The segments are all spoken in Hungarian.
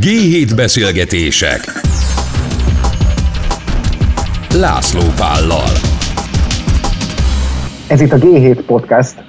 G7 beszélgetések László Pállal Ez itt a G7 Podcast,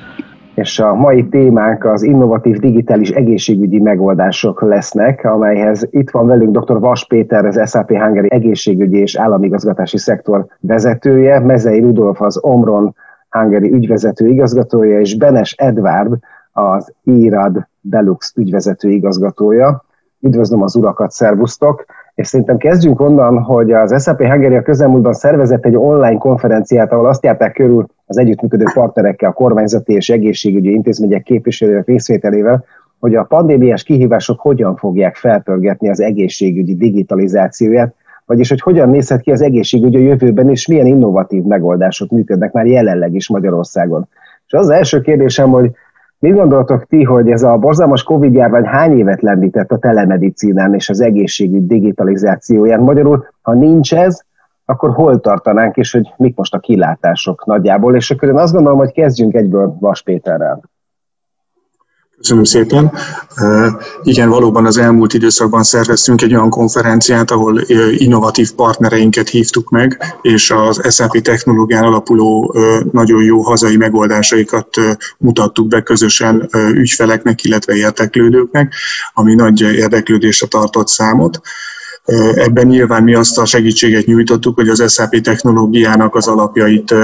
és a mai témánk az innovatív digitális egészségügyi megoldások lesznek, amelyhez itt van velünk dr. Vas Péter, az SAP Hungary egészségügyi és államigazgatási szektor vezetője, Mezei Rudolf az Omron Hungary ügyvezető igazgatója, és Benes Edvard az IRAD Belux ügyvezető igazgatója. Üdvözlöm az urakat, szervusztok! És szerintem kezdjünk onnan, hogy az SAP a közelmúltban szervezett egy online konferenciát, ahol azt járták körül az együttműködő partnerekkel, a kormányzati és egészségügyi intézmények képviselők részvételével, hogy a pandémiás kihívások hogyan fogják felpörgetni az egészségügyi digitalizációját, vagyis hogy hogyan nézhet ki az egészségügy a jövőben, és milyen innovatív megoldások működnek már jelenleg is Magyarországon. És az, az első kérdésem, hogy Mit gondoltok ti, hogy ez a borzalmas Covid-járvány hány évet lendített a telemedicinán és az egészségügy digitalizációján? Magyarul, ha nincs ez, akkor hol tartanánk, és hogy mik most a kilátások nagyjából? És akkor én azt gondolom, hogy kezdjünk egyből Vas Péterrel. Köszönöm szépen. Igen, valóban az elmúlt időszakban szerveztünk egy olyan konferenciát, ahol innovatív partnereinket hívtuk meg, és az SAP technológián alapuló nagyon jó hazai megoldásaikat mutattuk be közösen ügyfeleknek, illetve érdeklődőknek, ami nagy érdeklődésre tartott számot. Ebben nyilván mi azt a segítséget nyújtottuk, hogy az SAP technológiának az alapjait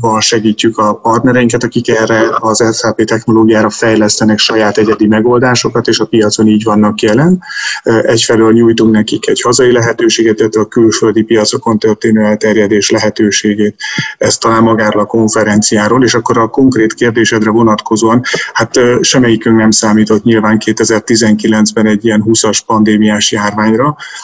val segítjük a partnereinket, akik erre az SAP technológiára fejlesztenek saját egyedi megoldásokat, és a piacon így vannak jelen. Egyfelől nyújtunk nekik egy hazai lehetőséget, illetve a külföldi piacokon történő elterjedés lehetőségét. Ez talán magáról a konferenciáról, és akkor a konkrét kérdésedre vonatkozóan, hát semmelyikünk nem számított nyilván 2019-ben egy ilyen 20-as pandémiás járványra,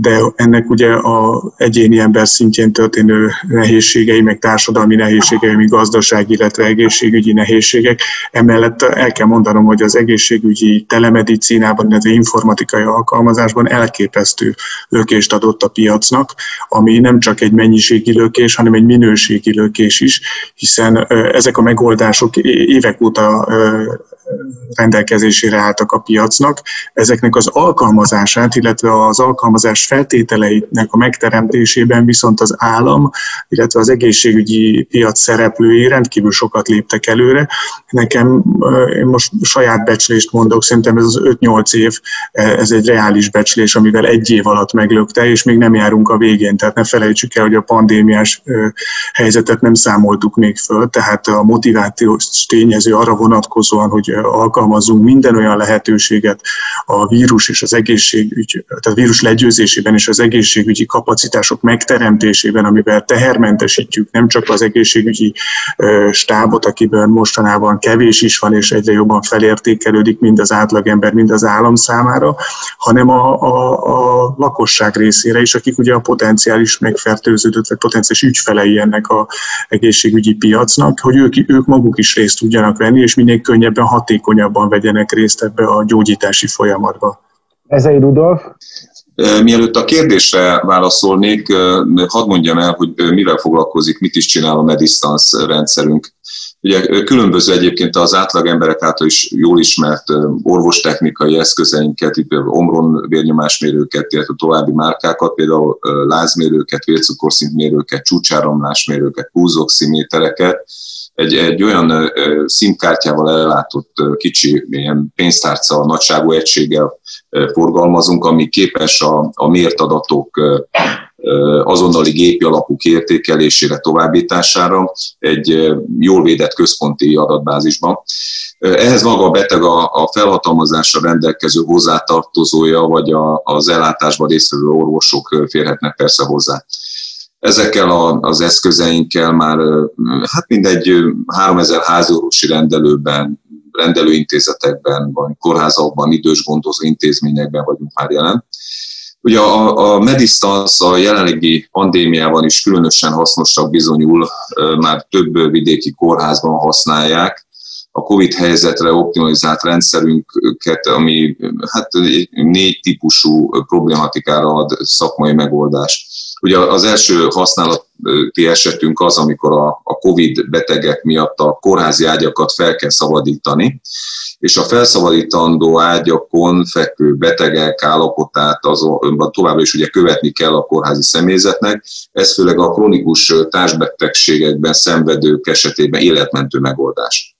de ennek ugye a egyéni ember szintjén történő nehézségei, meg társadalmi nehézségei, meg gazdasági, illetve egészségügyi nehézségek. Emellett el kell mondanom, hogy az egészségügyi telemedicinában, illetve informatikai alkalmazásban elképesztő lökést adott a piacnak, ami nem csak egy mennyiségi lökés, hanem egy minőségi lökés is, hiszen ezek a megoldások évek óta rendelkezésére álltak a piacnak. Ezeknek az alkalmazását, illetve az alkalmazás feltételeinek a megteremtésében viszont az állam, illetve az egészségügyi piac szereplői rendkívül sokat léptek előre. Nekem, én most saját becslést mondok, szerintem ez az 5-8 év, ez egy reális becslés, amivel egy év alatt meglökte, és még nem járunk a végén, tehát ne felejtsük el, hogy a pandémiás helyzetet nem számoltuk még föl, tehát a motivációs tényező arra vonatkozóan, hogy alkalmazzunk minden olyan lehetőséget a vírus és az egészségügy, tehát a vírus legyőzésében és az egészségügyi kapacitások megteremtésében, amivel tehermentesítjük nem csak az egészségügyi stábot, akiből mostanában kevés is van, és egyre jobban felértékelődik mind az átlagember, mind az állam számára, hanem a, a, a lakosság részére is, akik ugye a potenciális megfertőződött, vagy potenciális ügyfelei ennek a egészségügyi piacnak, hogy ők, ők maguk is részt tudjanak venni, és minél könnyebben hatékonyabban vegyenek részt ebbe a gyógyítási folyamatba. egy Rudolf? Mielőtt a kérdésre válaszolnék, hadd mondjam el, hogy mivel foglalkozik, mit is csinál a Medistance rendszerünk. Ugye különböző egyébként az átlag emberek által is jól ismert orvostechnikai eszközeinket, itt például omron vérnyomásmérőket, illetve további márkákat, például lázmérőket, vércukorszintmérőket, csúcsáramlásmérőket, pulzoximétereket, egy, egy olyan szimkártyával ellátott kicsi ilyen pénztárca nagyságú egységgel forgalmazunk, ami képes a, a mért adatok azonnali gépi alapú értékelésére, továbbítására egy jól védett központi adatbázisban. Ehhez maga a beteg a, a felhatalmazásra rendelkező hozzátartozója, vagy a, az ellátásban résztvevő orvosok férhetnek persze hozzá. Ezekkel az eszközeinkkel már hát mindegy 3000 házorvosi rendelőben, rendelőintézetekben, vagy kórházakban, idős gondozó intézményekben vagyunk már jelen. Ugye a, a Medistance a jelenlegi pandémiában is különösen hasznosak bizonyul, már több vidéki kórházban használják, a COVID helyzetre optimalizált rendszerünket, ami hát négy típusú problématikára ad szakmai megoldást. Ugye az első használat központi esetünk az, amikor a, a COVID betegek miatt a kórházi ágyakat fel kell szabadítani, és a felszabadítandó ágyakon fekvő betegek állapotát azonban továbbra is ugye követni kell a kórházi személyzetnek. Ez főleg a kronikus társbetegségekben szenvedők esetében életmentő megoldás.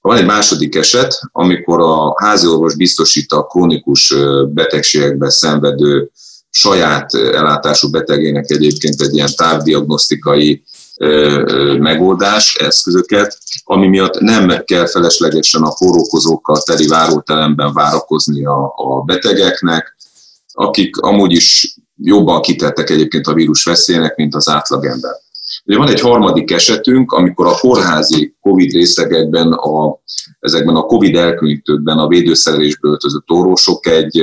Van egy második eset, amikor a háziorvos biztosít a krónikus betegségekben szenvedő saját ellátású betegének egyébként egy ilyen távdiagnosztikai megoldás, eszközöket, ami miatt nem kell feleslegesen a forrókozókkal teli váróteremben várakozni a, a betegeknek, akik amúgy is jobban kitettek egyébként a vírus veszélynek, mint az átlagember. Ugye van egy harmadik esetünk, amikor a kórházi COVID részlegekben, a, ezekben a COVID elkülönítőkben a védőszerelésből öltözött orvosok egy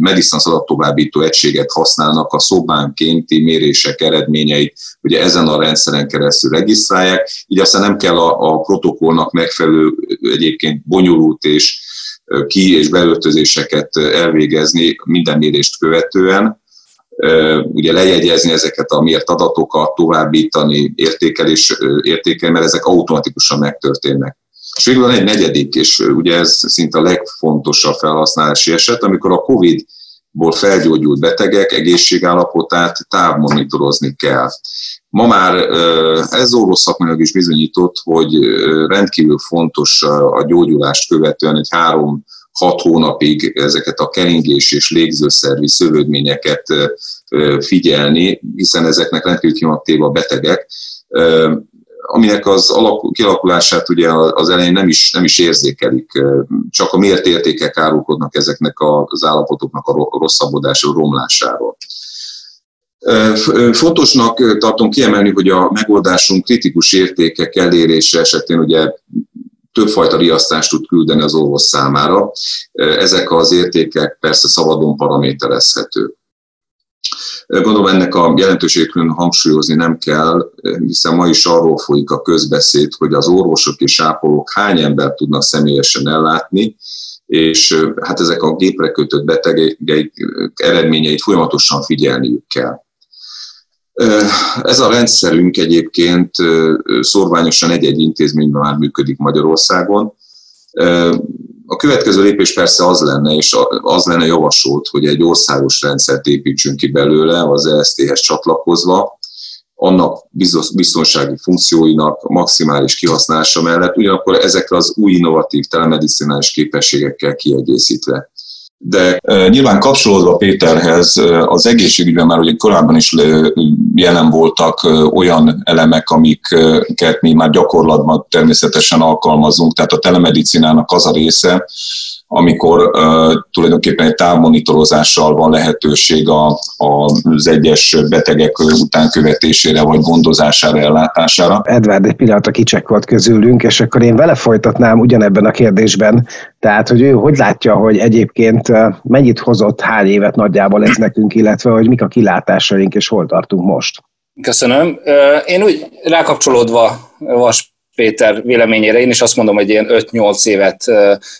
medicinsz adattovábbító egységet használnak a szobánkénti mérések eredményeit, ugye ezen a rendszeren keresztül regisztrálják, így aztán nem kell a, a protokollnak megfelelő egyébként bonyolult és ki- és beöltözéseket elvégezni minden mérést követően, ugye lejegyezni ezeket a mért adatokat, továbbítani, értékelés, értékelni, mert ezek automatikusan megtörténnek. És végül van egy negyedik, és ugye ez szinte a legfontosabb felhasználási eset, amikor a COVID-ból felgyógyult betegek egészségállapotát távmonitorozni kell. Ma már ez orvos szakmányok is bizonyított, hogy rendkívül fontos a gyógyulást követően egy három hat hónapig ezeket a keringés és légzőszervi szövődményeket figyelni, hiszen ezeknek rendkívül kimatéva a betegek, aminek az alakul, kialakulását ugye az elején nem is, nem is érzékelik, csak a mért értékek árulkodnak ezeknek az állapotoknak a rosszabbodásról, romlásáról. Fontosnak tartom kiemelni, hogy a megoldásunk kritikus értékek elérése esetén ugye többfajta riasztást tud küldeni az orvos számára. Ezek az értékek persze szabadon paraméterezhetők. Gondolom ennek a jelentőségét külön hangsúlyozni nem kell, hiszen ma is arról folyik a közbeszéd, hogy az orvosok és ápolók hány embert tudnak személyesen ellátni, és hát ezek a gépre kötött betegek eredményeit folyamatosan figyelniük kell. Ez a rendszerünk egyébként szorványosan egy-egy intézményben már működik Magyarországon. A következő lépés persze az lenne, és az lenne javasolt, hogy egy országos rendszert építsünk ki belőle az EST-hez csatlakozva, annak biztonsági funkcióinak maximális kihasználása mellett, ugyanakkor ezekre az új innovatív telemedicinális képességekkel kiegészítve. De nyilván kapcsolódva Péterhez, az egészségügyben már ugye korábban is jelen voltak olyan elemek, amiket mi már gyakorlatban természetesen alkalmazunk, tehát a telemedicinának az a része, amikor uh, tulajdonképpen egy távmonitorozással van lehetőség a, a, az egyes betegek utánkövetésére vagy gondozására, ellátására. Edvard egy pillanatra kicsekkolt közülünk, és akkor én vele folytatnám ugyanebben a kérdésben, tehát hogy ő hogy látja, hogy egyébként mennyit hozott, hány évet nagyjából ez nekünk, illetve hogy mik a kilátásaink, és hol tartunk most. Köszönöm. Én úgy rákapcsolódva Vas Péter véleményére én is azt mondom, hogy ilyen 5-8 évet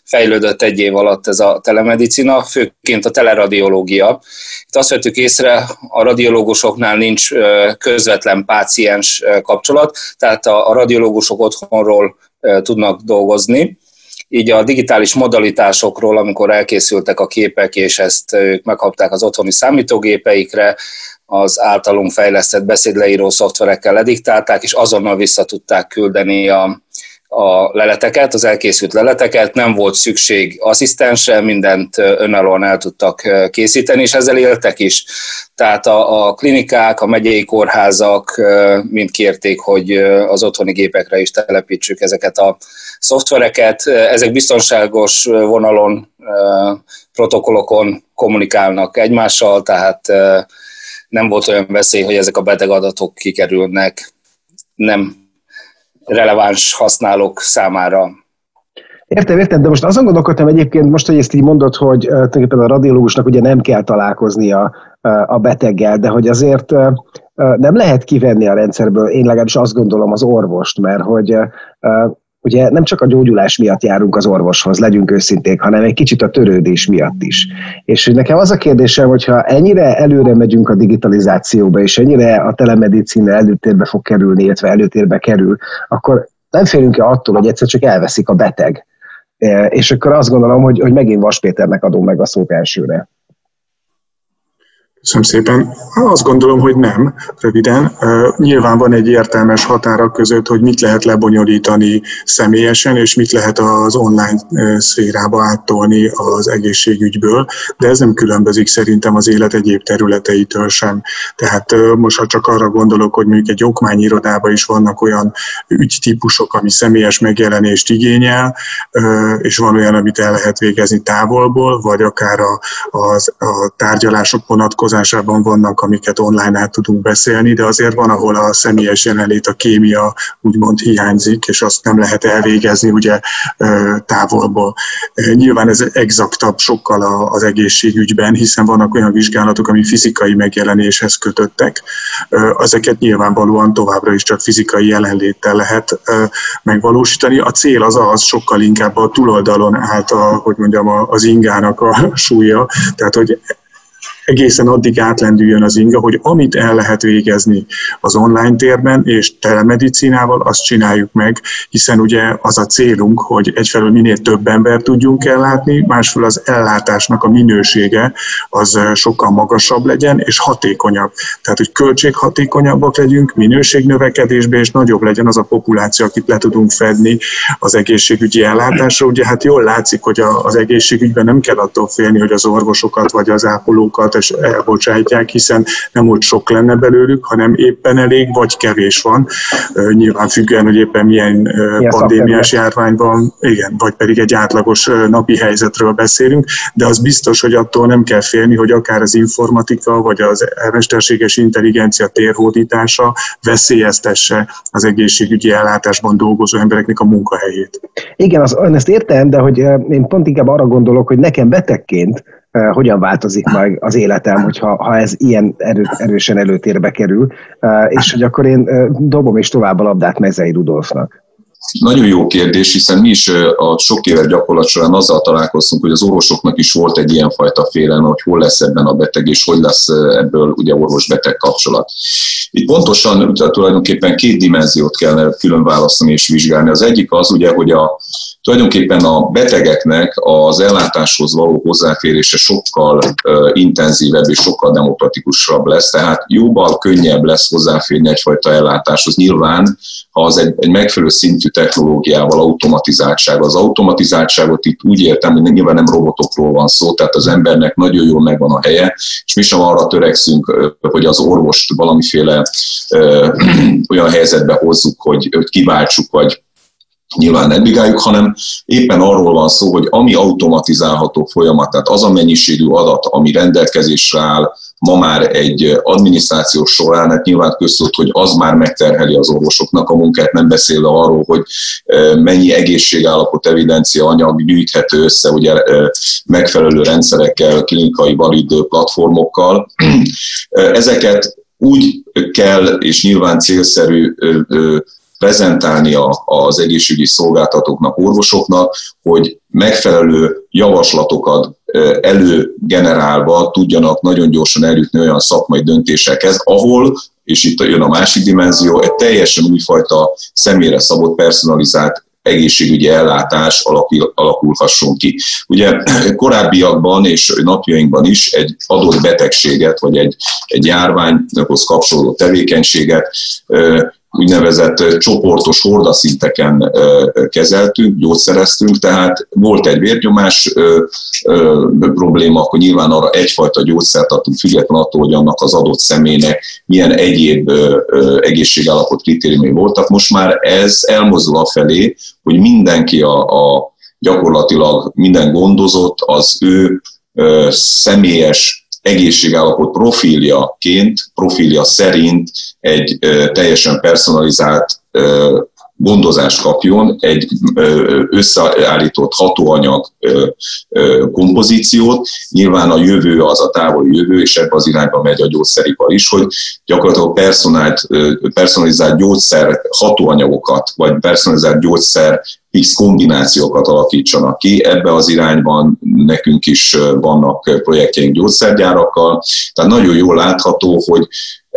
fejlődött egy év alatt ez a telemedicina, főként a teleradiológia. Itt azt vettük észre, a radiológusoknál nincs közvetlen páciens kapcsolat, tehát a radiológusok otthonról tudnak dolgozni, így a digitális modalitásokról, amikor elkészültek a képek, és ezt ők megkapták az otthoni számítógépeikre, az általunk fejlesztett beszédleíró szoftverekkel lediktálták, és azonnal vissza tudták küldeni a, a leleteket, az elkészült leleteket, nem volt szükség asszisztensre, mindent önállóan el tudtak készíteni, és ezzel éltek is. Tehát a, a klinikák, a megyei kórházak mind kérték, hogy az otthoni gépekre is telepítsük ezeket a szoftvereket. Ezek biztonságos vonalon, protokollokon kommunikálnak egymással, tehát nem volt olyan veszély, hogy ezek a beteg adatok kikerülnek nem releváns használók számára. Értem, értem, de most azon gondolkodtam egyébként most, hogy ezt így mondod, hogy uh, tulajdonképpen a radiológusnak ugye nem kell találkoznia uh, a beteggel, de hogy azért uh, nem lehet kivenni a rendszerből, én legalábbis azt gondolom az orvost, mert hogy ugye nem csak a gyógyulás miatt járunk az orvoshoz, legyünk őszinték, hanem egy kicsit a törődés miatt is. És nekem az a kérdésem, hogyha ennyire előre megyünk a digitalizációba, és ennyire a telemedicina előtérbe fog kerülni, illetve előtérbe kerül, akkor nem félünk-e attól, hogy egyszer csak elveszik a beteg. E, és akkor azt gondolom, hogy, hogy megint Vas Péternek adom meg a szót elsőre. Köszönöm szépen. Azt gondolom, hogy nem, röviden. Nyilván van egy értelmes határa között, hogy mit lehet lebonyolítani személyesen, és mit lehet az online szférába áttolni az egészségügyből, de ez nem különbözik szerintem az élet egyéb területeitől sem. Tehát most ha csak arra gondolok, hogy mondjuk egy okmányirodában is vannak olyan ügytípusok, ami személyes megjelenést igényel, és van olyan, amit el lehet végezni távolból, vagy akár a, az, a tárgyalások vonatkozásában, vonatkozásában vannak, amiket online át tudunk beszélni, de azért van, ahol a személyes jelenlét, a kémia úgymond hiányzik, és azt nem lehet elvégezni ugye távolból. Nyilván ez exaktabb sokkal az egészségügyben, hiszen vannak olyan vizsgálatok, ami fizikai megjelenéshez kötöttek. Ezeket nyilvánvalóan továbbra is csak fizikai jelenléttel lehet megvalósítani. A cél az az sokkal inkább a túloldalon állt a, hogy mondjam, az ingának a súlya, tehát hogy egészen addig átlendüljön az inga, hogy amit el lehet végezni az online térben és telemedicinával, azt csináljuk meg, hiszen ugye az a célunk, hogy egyfelől minél több ember tudjunk ellátni, másfelől az ellátásnak a minősége az sokkal magasabb legyen és hatékonyabb. Tehát, hogy költséghatékonyabbak legyünk, minőségnövekedésbe, és nagyobb legyen az a populáció, akit le tudunk fedni az egészségügyi ellátásra. Ugye hát jól látszik, hogy az egészségügyben nem kell attól félni, hogy az orvosokat vagy az ápolókat és elbocsátják, hiszen nem úgy sok lenne belőlük, hanem éppen elég, vagy kevés van. Nyilván függően, hogy éppen milyen, milyen pandémiás járványban, igen, vagy pedig egy átlagos napi helyzetről beszélünk, de az biztos, hogy attól nem kell félni, hogy akár az informatika, vagy az mesterséges intelligencia térhódítása veszélyeztesse az egészségügyi ellátásban dolgozó embereknek a munkahelyét. Igen, az, ezt értem, de hogy én pont inkább arra gondolok, hogy nekem betegként hogyan változik majd az életem, hogyha ha ez ilyen erő, erősen előtérbe kerül, és hogy akkor én dobom és tovább a labdát Mezei Rudolfnak. Nagyon jó kérdés, hiszen mi is a sok éves gyakorlat során azzal találkoztunk, hogy az orvosoknak is volt egy ilyenfajta félelme, hogy hol lesz ebben a beteg, és hogy lesz ebből ugye orvos-beteg kapcsolat. Itt pontosan tulajdonképpen két dimenziót kellene külön választani és vizsgálni. Az egyik az ugye, hogy a, tulajdonképpen a betegeknek az ellátáshoz való hozzáférése sokkal intenzívebb és sokkal demokratikusabb lesz, tehát jóval könnyebb lesz hozzáférni egyfajta ellátáshoz. Nyilván, ha az egy, egy megfelelő szintű technológiával, automatizáltság. Az automatizáltságot itt úgy értem, hogy nyilván nem robotokról van szó, tehát az embernek nagyon jól megvan a helye, és mi sem arra törekszünk, hogy az orvost valamiféle ö, olyan helyzetbe hozzuk, hogy, hogy kiváltsuk, vagy nyilván nem bigáljuk, hanem éppen arról van szó, hogy ami automatizálható folyamat, tehát az a mennyiségű adat, ami rendelkezésre áll ma már egy adminisztráció során, hát nyilván köztudott, hogy az már megterheli az orvosoknak a munkát, nem beszélve arról, hogy mennyi egészségállapot evidencia anyag gyűjthető össze ugye megfelelő rendszerekkel, klinikai valid platformokkal. Ezeket úgy kell, és nyilván célszerű prezentálni az egészségügyi szolgáltatóknak, orvosoknak, hogy megfelelő javaslatokat előgenerálva tudjanak nagyon gyorsan eljutni olyan szakmai döntésekhez, ahol, és itt jön a másik dimenzió, egy teljesen újfajta személyre szabott personalizált egészségügyi ellátás alakulhasson ki. Ugye korábbiakban és napjainkban is egy adott betegséget, vagy egy, egy járványhoz kapcsolódó tevékenységet úgynevezett csoportos hordaszinteken kezeltünk, gyógyszereztünk, tehát volt egy vérnyomás probléma, akkor nyilván arra egyfajta gyógyszert adtunk, független attól, hogy annak az adott személynek milyen egyéb egészségállapot kritériumai voltak. Most már ez elmozdul a felé, hogy mindenki a, a gyakorlatilag minden gondozott az ő személyes egészségállapot profiljaként, profilja szerint egy teljesen personalizált gondozást kapjon, egy összeállított hatóanyag kompozíciót. Nyilván a jövő az a távoli jövő, és ebbe az irányba megy a gyógyszeripar is, hogy gyakorlatilag personált, personalizált gyógyszer hatóanyagokat, vagy personalizált gyógyszer fix kombinációkat alakítsanak ki. Ebbe az irányban nekünk is vannak projektjeink gyógyszergyárakkal. Tehát nagyon jól látható, hogy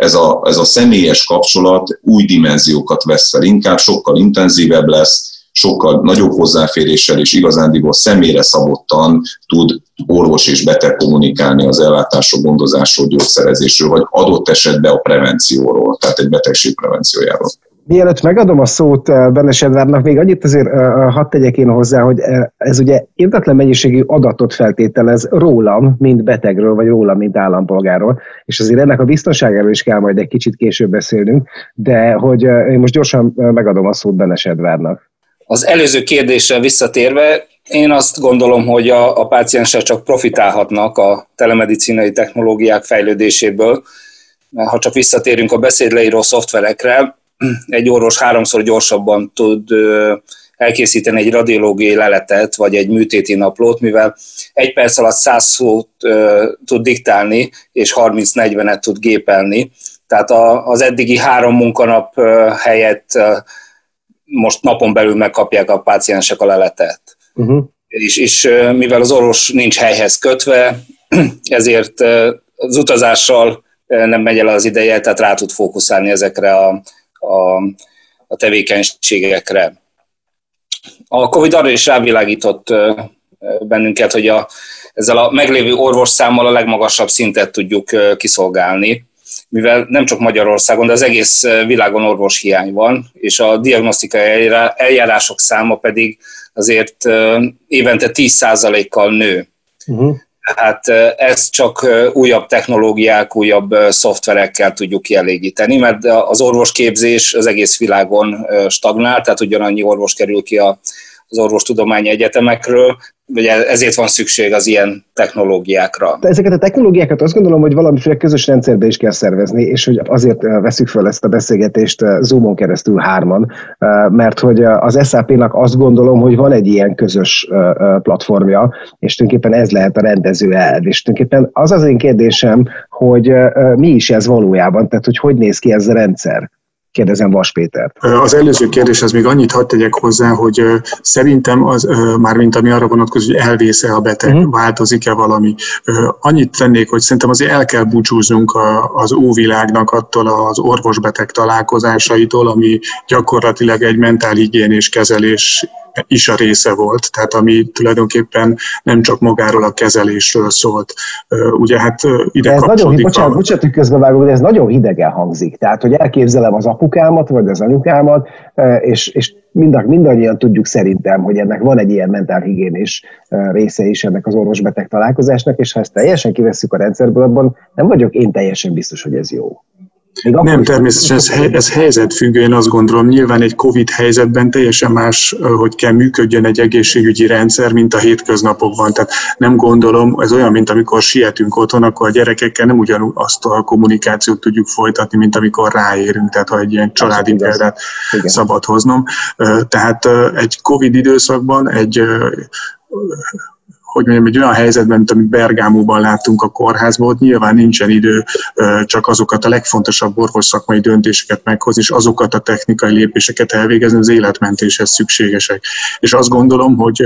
ez a, ez a személyes kapcsolat új dimenziókat vesz fel, inkább sokkal intenzívebb lesz, sokkal nagyobb hozzáféréssel és igazándiból személyre szabottan tud orvos és beteg kommunikálni az ellátásról, gondozásról, gyógyszerezésről, vagy adott esetben a prevencióról, tehát egy betegség prevenciójáról. Mielőtt megadom a szót eh, Benes Edvárnak, még annyit azért eh, eh, hadd tegyek én hozzá, hogy ez ugye értetlen mennyiségű adatot feltételez rólam, mint betegről, vagy rólam, mint állampolgárról, és azért ennek a biztonságáról is kell majd egy kicsit később beszélnünk, de hogy én most gyorsan megadom a szót Benes Edvárnak. Az előző kérdéssel visszatérve, én azt gondolom, hogy a, a páciensek csak profitálhatnak a telemedicinai technológiák fejlődéséből, ha csak visszatérünk a beszédleíró szoftverekre, egy orvos háromszor gyorsabban tud elkészíteni egy radiológiai leletet, vagy egy műtéti naplót, mivel egy perc alatt 100 szót tud diktálni, és 30-40-et tud gépelni. Tehát az eddigi három munkanap helyett most napon belül megkapják a páciensek a leletet. Uh-huh. És, és mivel az orvos nincs helyhez kötve, ezért az utazással nem megy el az ideje, tehát rá tud fókuszálni ezekre a a, a tevékenységekre. A Covid arra is rávilágított bennünket, hogy a, ezzel a meglévő orvosszámmal a legmagasabb szintet tudjuk kiszolgálni, mivel nem csak Magyarországon, de az egész világon orvos hiány van, és a diagnosztikai eljárások száma pedig azért évente 10%-kal nő. Uh-huh. Tehát ezt csak újabb technológiák, újabb szoftverekkel tudjuk kielégíteni, mert az orvosképzés az egész világon stagnál, tehát ugyanannyi orvos kerül ki az orvostudományi egyetemekről, ugye ezért van szükség az ilyen technológiákra. De ezeket a technológiákat azt gondolom, hogy valamiféle közös rendszerbe is kell szervezni, és hogy azért veszük fel ezt a beszélgetést Zoomon keresztül hárman, mert hogy az SAP-nak azt gondolom, hogy van egy ilyen közös platformja, és tulajdonképpen ez lehet a rendező elv. És tulajdonképpen az az én kérdésem, hogy mi is ez valójában, tehát hogy hogy néz ki ez a rendszer? Kérdezem Vas Pétert. Az előző kérdéshez még annyit hadd tegyek hozzá, hogy szerintem az, már mint ami arra vonatkozik, hogy elvész-e a beteg, uh-huh. változik-e valami. Annyit tennék, hogy szerintem azért el kell búcsúznunk az óvilágnak attól az orvosbeteg találkozásaitól, ami gyakorlatilag egy mentálhigiénés kezelés is a része volt, tehát ami tulajdonképpen nem csak magáról a kezelésről szólt. Ugye hát ide de ez nagyon, bocsánat, a... bocsánat, hogy közbevágok, de ez nagyon hidegen hangzik. Tehát, hogy elképzelem az apukámat, vagy az anyukámat, és, és mind, mindannyian tudjuk szerintem, hogy ennek van egy ilyen mentálhigiénés része is ennek az orvosbeteg találkozásnak, és ha ezt teljesen kivesszük a rendszerből, abban nem vagyok én teljesen biztos, hogy ez jó. Nem, természetesen ez, ez helyzetfüggő, én azt gondolom, nyilván egy COVID helyzetben teljesen más, hogy kell működjön egy egészségügyi rendszer, mint a hétköznapokban. Tehát nem gondolom, ez olyan, mint amikor sietünk otthon, akkor a gyerekekkel nem ugyanazt a kommunikációt tudjuk folytatni, mint amikor ráérünk, tehát ha egy ilyen családi példát szabad hoznom. Tehát egy COVID időszakban egy hogy mondjam, egy olyan helyzetben, mint amit Bergámóban láttunk a kórházban, ott nyilván nincsen idő csak azokat a legfontosabb orvosszakmai döntéseket meghozni, és azokat a technikai lépéseket elvégezni, az életmentéshez szükségesek. És azt gondolom, hogy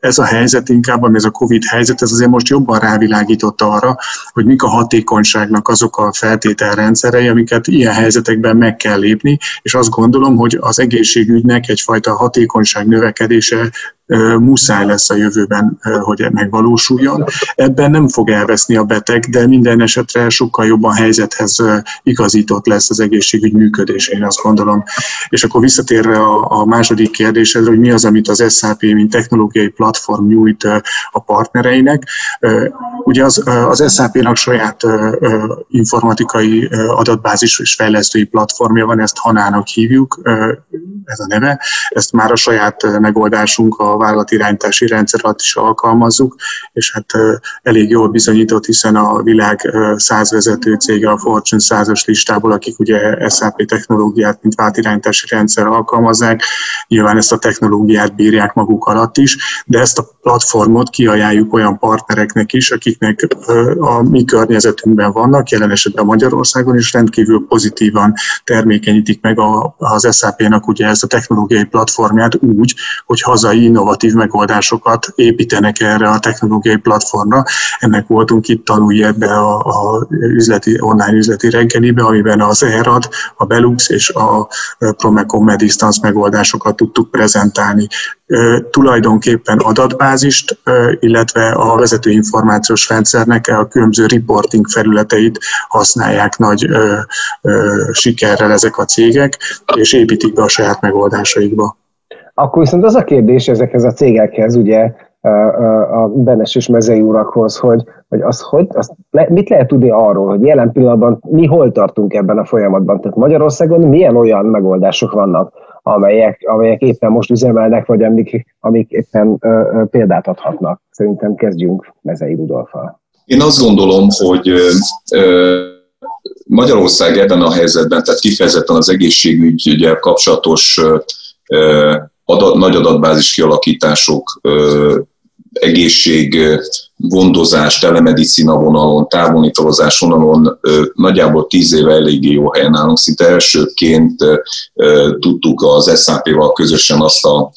ez a helyzet inkább, ami ez a COVID helyzet, ez azért most jobban rávilágított arra, hogy mik a hatékonyságnak azok a feltételrendszerei, amiket ilyen helyzetekben meg kell lépni, és azt gondolom, hogy az egészségügynek egyfajta hatékonyság növekedése muszáj lesz a jövőben, hogy megvalósuljon. Ebben nem fog elveszni a beteg, de minden esetre sokkal jobban helyzethez igazított lesz az egészségügy működése, én azt gondolom. És akkor visszatérve a második kérdésedre, hogy mi az, amit az SAP, mint technológiai platform nyújt a partnereinek. Ugye az, az SAP-nak saját informatikai adatbázis és fejlesztői platformja van, ezt Hanának hívjuk, ez a neve. Ezt már a saját megoldásunk a vállalatirányítási rendszer alatt is alkalmazzuk, és hát elég jól bizonyított, hiszen a világ száz vezető cége a Fortune 100-as listából, akik ugye SAP technológiát, mint vállalatirányítási rendszer alkalmazzák, nyilván ezt a technológiát bírják maguk alatt is, de ezt a platformot kiajánljuk olyan partnereknek is, akiknek a mi környezetünkben vannak, jelen esetben Magyarországon is rendkívül pozitívan termékenyítik meg az SAP-nak ugye ezt a technológiai platformját úgy, hogy hazai innovatív megoldásokat építenek erre a technológiai platformra. Ennek voltunk itt tanulni ebbe a, a üzleti, online üzleti reggelibe, amiben az ERAD, a Belux és a Promecom Medistance megoldásokat tudtuk prezentálni. Tulajdonképpen adatbázist, illetve a vezető információs rendszernek a különböző reporting felületeit használják nagy sikerrel ezek a cégek, és építik be a saját megoldásaikba. Akkor viszont az a kérdés ezekhez a cégekhez, ugye a Benes és Mezei urakhoz, hogy, hogy, az, hogy az, mit lehet tudni arról, hogy jelen pillanatban mi hol tartunk ebben a folyamatban? Tehát Magyarországon milyen olyan megoldások vannak, amelyek, amelyek éppen most üzemelnek, vagy amik, amik éppen ö, ö, példát adhatnak? Szerintem kezdjünk Mezei Rudolfal. Én azt gondolom, hogy ö, Magyarország ebben a helyzetben, tehát kifejezetten az egészségügyel kapcsolatos adat, nagy adatbázis kialakítások, egészség, gondozás, telemedicina vonalon, távmonitorozás vonalon nagyjából tíz éve eléggé jó helyen állunk. Szinte elsőként tudtuk az SAP-val közösen azt a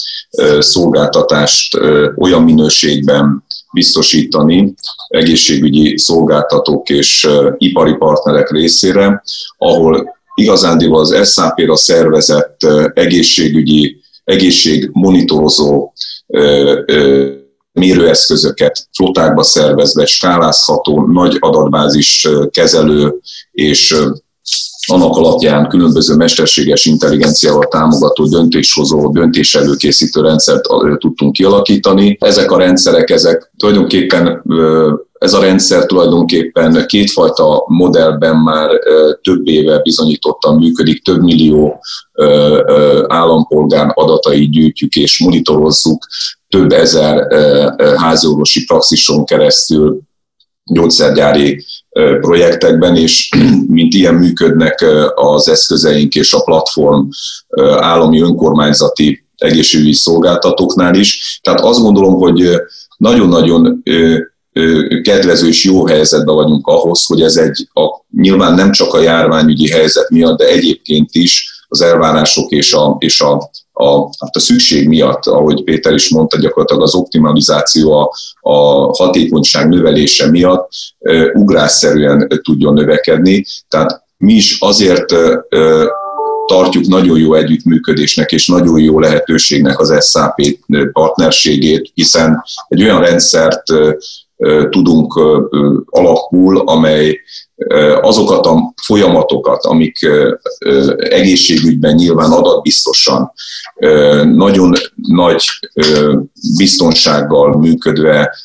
szolgáltatást olyan minőségben biztosítani egészségügyi szolgáltatók és ipari partnerek részére, ahol igazándiból az SAP-ra szervezett egészségügyi, egészségmonitorozó mérőeszközöket flotákba szervezve, skálázható, nagy adatbázis kezelő és annak alapján különböző mesterséges intelligenciával támogató döntéshozó, döntéselőkészítő rendszert tudtunk kialakítani. Ezek a rendszerek, ezek tulajdonképpen ez a rendszer tulajdonképpen kétfajta modellben már több éve bizonyítottan működik, több millió állampolgár adatait gyűjtjük és monitorozzuk, több ezer háziorvosi praxison keresztül gyógyszergyári projektekben, és mint ilyen működnek az eszközeink és a platform állami önkormányzati egészségügyi szolgáltatóknál is. Tehát azt gondolom, hogy nagyon-nagyon kedvező és jó helyzetben vagyunk ahhoz, hogy ez egy, a, nyilván nem csak a járványügyi helyzet miatt, de egyébként is az elvárások és a, és a, a, hát a szükség miatt, ahogy Péter is mondta, gyakorlatilag az optimalizáció, a, a hatékonyság növelése miatt e, ugrásszerűen tudjon növekedni. Tehát mi is azért e, tartjuk nagyon jó együttműködésnek és nagyon jó lehetőségnek az SAP partnerségét, hiszen egy olyan rendszert tudunk alakul, amely azokat a folyamatokat, amik egészségügyben nyilván adatbiztosan, nagyon nagy biztonsággal működve,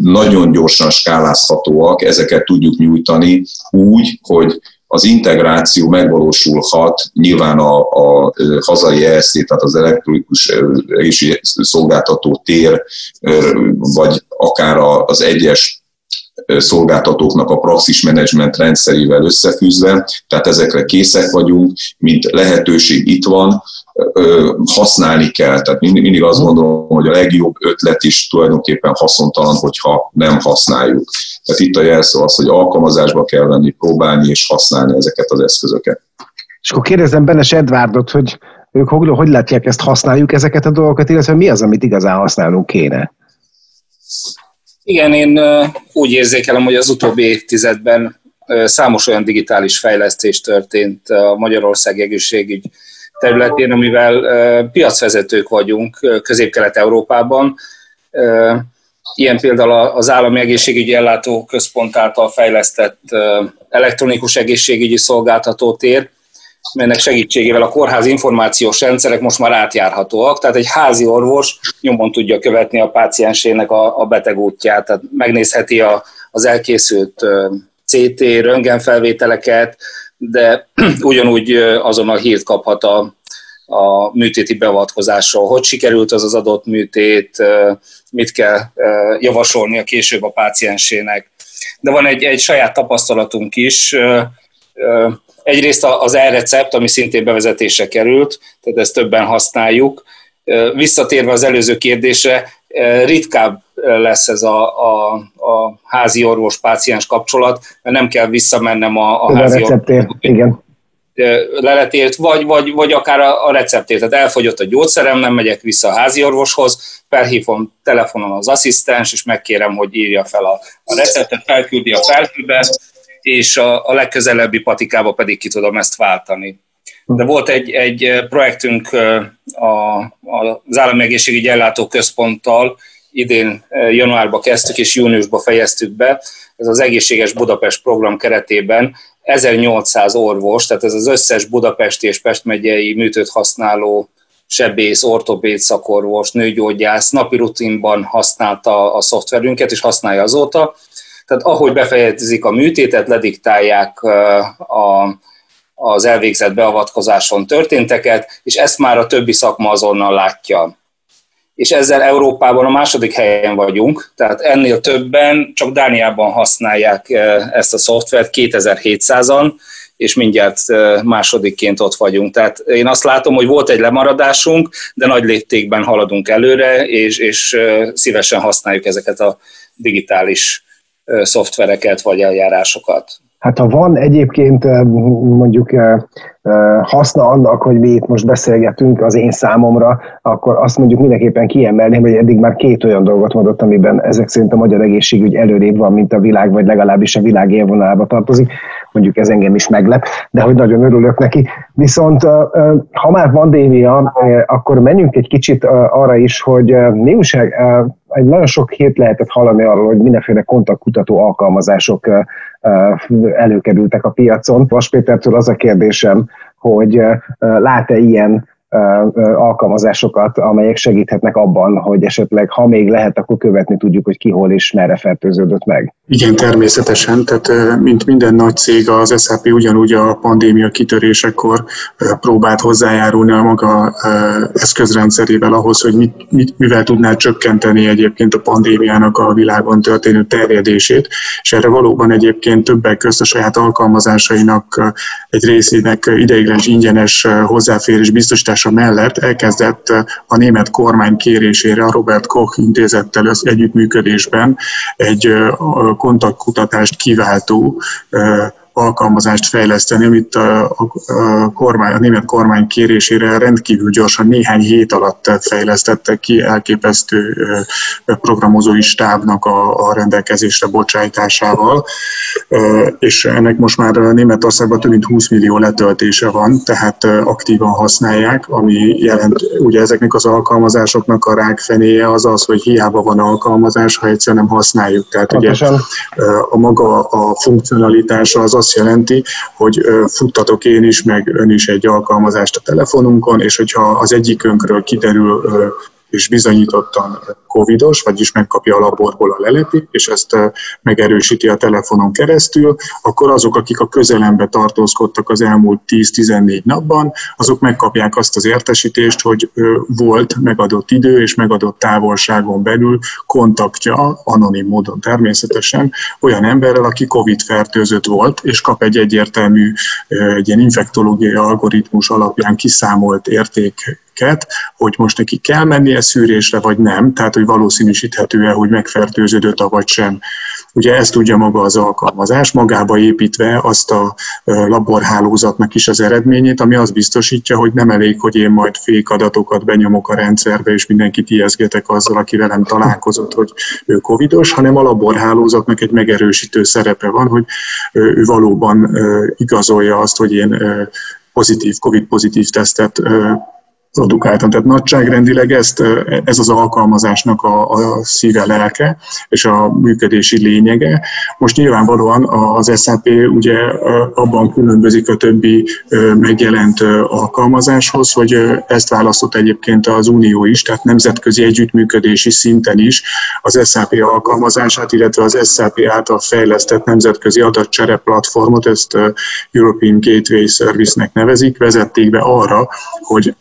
nagyon gyorsan skálázhatóak, ezeket tudjuk nyújtani úgy, hogy az integráció megvalósulhat nyilván a, a hazai ESZ, tehát az elektronikus szolgáltató tér, vagy akár az egyes szolgáltatóknak a praxis menedzsment rendszerével összefűzve, tehát ezekre készek vagyunk, mint lehetőség itt van, használni kell. Tehát mindig azt gondolom, hogy a legjobb ötlet is tulajdonképpen haszontalan, hogyha nem használjuk. Tehát itt a jelszó az, hogy alkalmazásba kell venni, próbálni és használni ezeket az eszközöket. És akkor kérdezem Benes Edvárdot, hogy ők hogy, hogy látják ezt, használjuk ezeket a dolgokat, illetve mi az, amit igazán használnunk kéne? Igen, én úgy érzékelem, hogy az utóbbi évtizedben számos olyan digitális fejlesztés történt a Magyarország egészségügy területén, amivel piacvezetők vagyunk Közép-Kelet-Európában. Ilyen például az Állami Egészségügyi Ellátó Központ által fejlesztett elektronikus egészségügyi szolgáltató tér, melynek segítségével a kórház információs rendszerek most már átjárhatóak, tehát egy házi orvos nyomon tudja követni a páciensének a, a beteg útját, tehát megnézheti a, az elkészült CT, röntgenfelvételeket, de ugyanúgy azon a hírt kaphat a a műtéti beavatkozásról. Hogy sikerült az az adott műtét, mit kell javasolni a később a páciensének. De van egy, egy saját tapasztalatunk is, egyrészt az e-recept, ami szintén bevezetése került, tehát ezt többen használjuk. Visszatérve az előző kérdésre, ritkább lesz ez a, a, a házi orvos-páciens kapcsolat, mert nem kell visszamennem a, a házi orvoshoz. Igen leletért, vagy, vagy, vagy akár a, a receptért. Tehát elfogyott a gyógyszerem, nem megyek vissza a házi orvoshoz, felhívom telefonon az asszisztens, és megkérem, hogy írja fel a, a receptet, felküldi a felhőbe, és a, a legközelebbi patikába pedig ki tudom ezt váltani. De volt egy, egy projektünk a, az Állami Egészségügyi Ellátó Központtal, idén januárban kezdtük és júniusban fejeztük be, ez az Egészséges Budapest program keretében 1800 orvos, tehát ez az összes budapesti és Pest megyei műtőt használó sebész, ortopéd szakorvos, nőgyógyász napi rutinban használta a szoftverünket, és használja azóta. Tehát ahogy befejezik a műtétet, lediktálják a, az elvégzett beavatkozáson történteket, és ezt már a többi szakma azonnal látja és ezzel Európában a második helyen vagyunk, tehát ennél többen csak Dániában használják ezt a szoftvert, 2700-an, és mindjárt másodikként ott vagyunk. Tehát én azt látom, hogy volt egy lemaradásunk, de nagy léptékben haladunk előre, és, és szívesen használjuk ezeket a digitális szoftvereket vagy eljárásokat. Hát ha van egyébként mondjuk haszna annak, hogy mi itt most beszélgetünk az én számomra, akkor azt mondjuk mindenképpen kiemelném, hogy eddig már két olyan dolgot mondott, amiben ezek szerint a magyar egészségügy előrébb van, mint a világ, vagy legalábbis a világ élvonalába tartozik. Mondjuk ez engem is meglep, de hogy nagyon örülök neki. Viszont ha már pandémia, akkor menjünk egy kicsit arra is, hogy mi egy nagyon sok hét lehetett hallani arról, hogy mindenféle kontaktkutató alkalmazások előkerültek a piacon. Vas Pétertől az a kérdésem, hogy lát-e ilyen alkalmazásokat, amelyek segíthetnek abban, hogy esetleg, ha még lehet, akkor követni tudjuk, hogy ki hol és merre fertőződött meg. Igen, természetesen. Tehát mint minden nagy cég, az SAP ugyanúgy a pandémia kitörésekor próbált hozzájárulni a maga eszközrendszerével ahhoz, hogy mit, mit, mivel tudná csökkenteni egyébként a pandémiának a világon történő terjedését, és erre valóban egyébként többek közt a saját alkalmazásainak egy részének ideiglenes ingyenes hozzáférés biztosítás megbízása mellett elkezdett a német kormány kérésére a Robert Koch intézettel együttműködésben egy kontaktkutatást kiváltó alkalmazást fejleszteni, amit a, a, kormány, a német kormány kérésére rendkívül gyorsan néhány hét alatt fejlesztettek ki elképesztő programozói stábnak a, a rendelkezésre bocsájtásával, és ennek most már Németországban több mint 20 millió letöltése van, tehát aktívan használják, ami jelent, ugye ezeknek az alkalmazásoknak a rákfenéje az az, hogy hiába van alkalmazás, ha egyszer nem használjuk. Tehát ugye a maga a funkcionalitása az azt jelenti, hogy futtatok én is, meg ön is egy alkalmazást a telefonunkon, és hogyha az egyikünkről kiderül és bizonyítottan covidos, vagyis megkapja a laborból a leletét, és ezt megerősíti a telefonon keresztül, akkor azok, akik a közelembe tartózkodtak az elmúlt 10-14 napban, azok megkapják azt az értesítést, hogy volt megadott idő és megadott távolságon belül kontaktja, anonim módon természetesen, olyan emberrel, aki COVID fertőzött volt, és kap egy egyértelmű, egy ilyen infektológiai algoritmus alapján kiszámolt érték hogy most neki kell mennie szűrésre, vagy nem, tehát hogy valószínűsíthető-e, hogy megfertőződött, vagy sem. Ugye ezt tudja maga az alkalmazás, magába építve azt a laborhálózatnak is az eredményét, ami azt biztosítja, hogy nem elég, hogy én majd fék adatokat benyomok a rendszerbe, és mindenkit ijeszgetek azzal, aki velem találkozott, hogy ő covidos, hanem a laborhálózatnak egy megerősítő szerepe van, hogy ő valóban igazolja azt, hogy én pozitív, COVID pozitív tesztet produkáltam. Tehát nagyságrendileg ezt, ez az alkalmazásnak a, a szíve, lelke és a működési lényege. Most nyilvánvalóan az SAP ugye abban különbözik a többi megjelent alkalmazáshoz, hogy ezt választott egyébként az Unió is, tehát nemzetközi együttműködési szinten is az SAP alkalmazását, illetve az SAP által fejlesztett nemzetközi adatcsere platformot, ezt European Gateway Service-nek nevezik, vezették be arra, hogy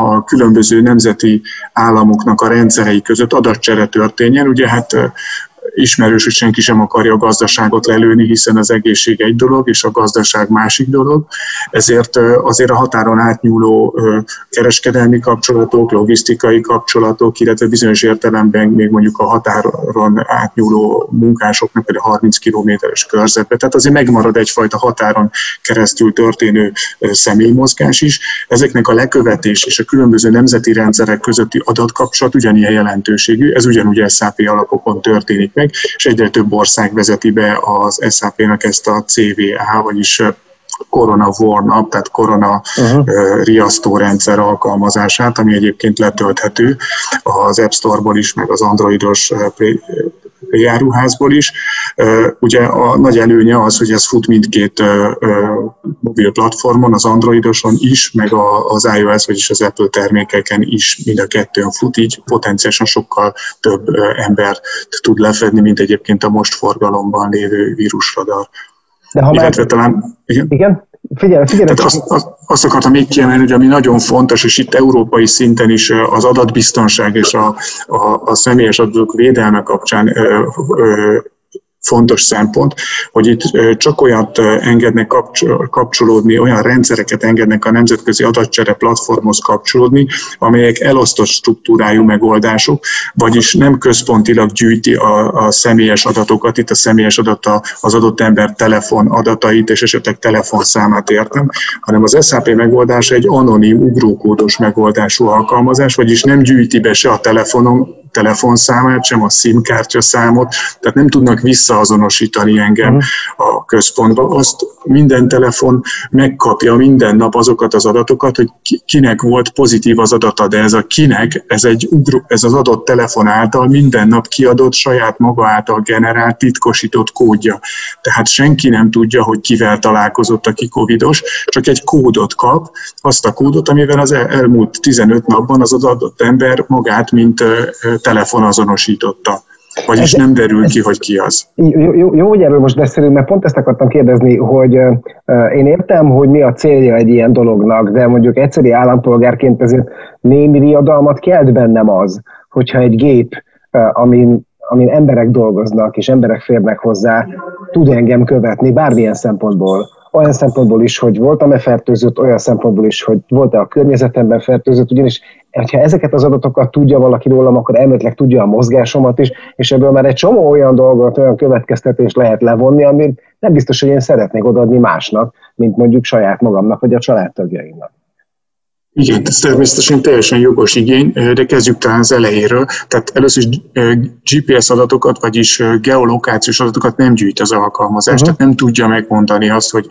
a különböző nemzeti államoknak a rendszerei között adatcsere történjen. Ugye hát ismerős, hogy senki sem akarja a gazdaságot lelőni, hiszen az egészség egy dolog, és a gazdaság másik dolog. Ezért azért a határon átnyúló kereskedelmi kapcsolatok, logisztikai kapcsolatok, illetve bizonyos értelemben még mondjuk a határon átnyúló munkásoknak a 30 kilométeres körzetbe. Tehát azért megmarad egyfajta határon keresztül történő személymozgás is. Ezeknek a lekövetés és a különböző nemzeti rendszerek közötti adatkapcsolat ugyanilyen jelentőségű, ez ugyanúgy SAP alapokon történik meg, és egyre több ország vezeti be az SAP-nak ezt a CVA, vagyis Corona Warn tehát korona uh-huh. riasztórendszer alkalmazását, ami egyébként letölthető az App Store-ból is, meg az androidos járuházból is. Ugye a nagy előnye az, hogy ez fut mindkét mobil platformon, az Androidoson is, meg az iOS, vagyis az Apple termékeken is mind a kettőn fut, így potenciálisan sokkal több embert tud lefedni, mint egyébként a most forgalomban lévő vírusradar. De ha Illetve már... talán... Igen? igen? Figyelj, figyelj. Tehát azt, azt, azt akartam még kiemelni, hogy ami nagyon fontos, és itt európai szinten is az adatbiztonság és a, a, a személyes adatok védelme kapcsán ö, ö, fontos szempont, hogy itt csak olyat engednek kapcsolódni, olyan rendszereket engednek a nemzetközi adatcsere platformhoz kapcsolódni, amelyek elosztott struktúrájú megoldások, vagyis nem központilag gyűjti a, a személyes adatokat, itt a személyes adata az adott ember telefon adatait és esetleg telefonszámát értem, hanem az SAP megoldás egy anonim, ugrókódos megoldású alkalmazás, vagyis nem gyűjti be se a telefonom, telefonszámát, sem a SIM kártya számot, tehát nem tudnak visszaazonosítani engem uh-huh. a központba. Azt minden telefon megkapja minden nap azokat az adatokat, hogy kinek volt pozitív az adata, de ez a kinek, ez, egy, ez az adott telefon által minden nap kiadott saját maga által generált titkosított kódja. Tehát senki nem tudja, hogy kivel találkozott, aki covidos, csak egy kódot kap, azt a kódot, amivel az elmúlt 15 napban az adott ember magát, mint telefonazonosította. Vagyis ez, nem derül ki, hogy ki az. Jó, jó, jó, hogy erről most beszélünk, mert pont ezt akartam kérdezni, hogy uh, én értem, hogy mi a célja egy ilyen dolognak, de mondjuk egyszerű állampolgárként ezért némi riadalmat kelt bennem az, hogyha egy gép, uh, amin, amin emberek dolgoznak, és emberek férnek hozzá, tud engem követni bármilyen szempontból olyan szempontból is, hogy voltam-e fertőzött, olyan szempontból is, hogy volt-e a környezetemben fertőzött, ugyanis ha ezeket az adatokat tudja valaki rólam, akkor elméletileg tudja a mozgásomat is, és ebből már egy csomó olyan dolgot, olyan következtetést lehet levonni, amit nem biztos, hogy én szeretnék odaadni másnak, mint mondjuk saját magamnak, vagy a családtagjaimnak. Igen, ez természetesen teljesen jogos igény, de kezdjük talán az elejéről. Tehát először is GPS adatokat, vagyis geolokációs adatokat nem gyűjt az alkalmazás, uh-huh. tehát nem tudja megmondani azt, hogy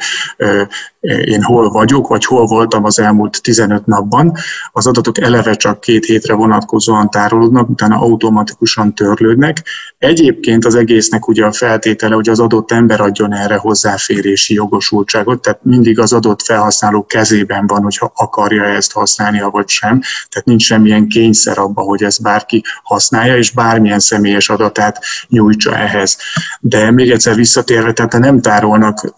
én hol vagyok, vagy hol voltam az elmúlt 15 napban. Az adatok eleve csak két hétre vonatkozóan tárolódnak, utána automatikusan törlődnek. Egyébként az egésznek ugye a feltétele, hogy az adott ember adjon erre hozzáférési jogosultságot, tehát mindig az adott felhasználó kezében van, hogyha akarja ezt használnia, vagy sem. Tehát nincs semmilyen kényszer abba, hogy ezt bárki használja, és bármilyen személyes adatát nyújtsa ehhez. De még egyszer visszatérve, tehát nem tárolnak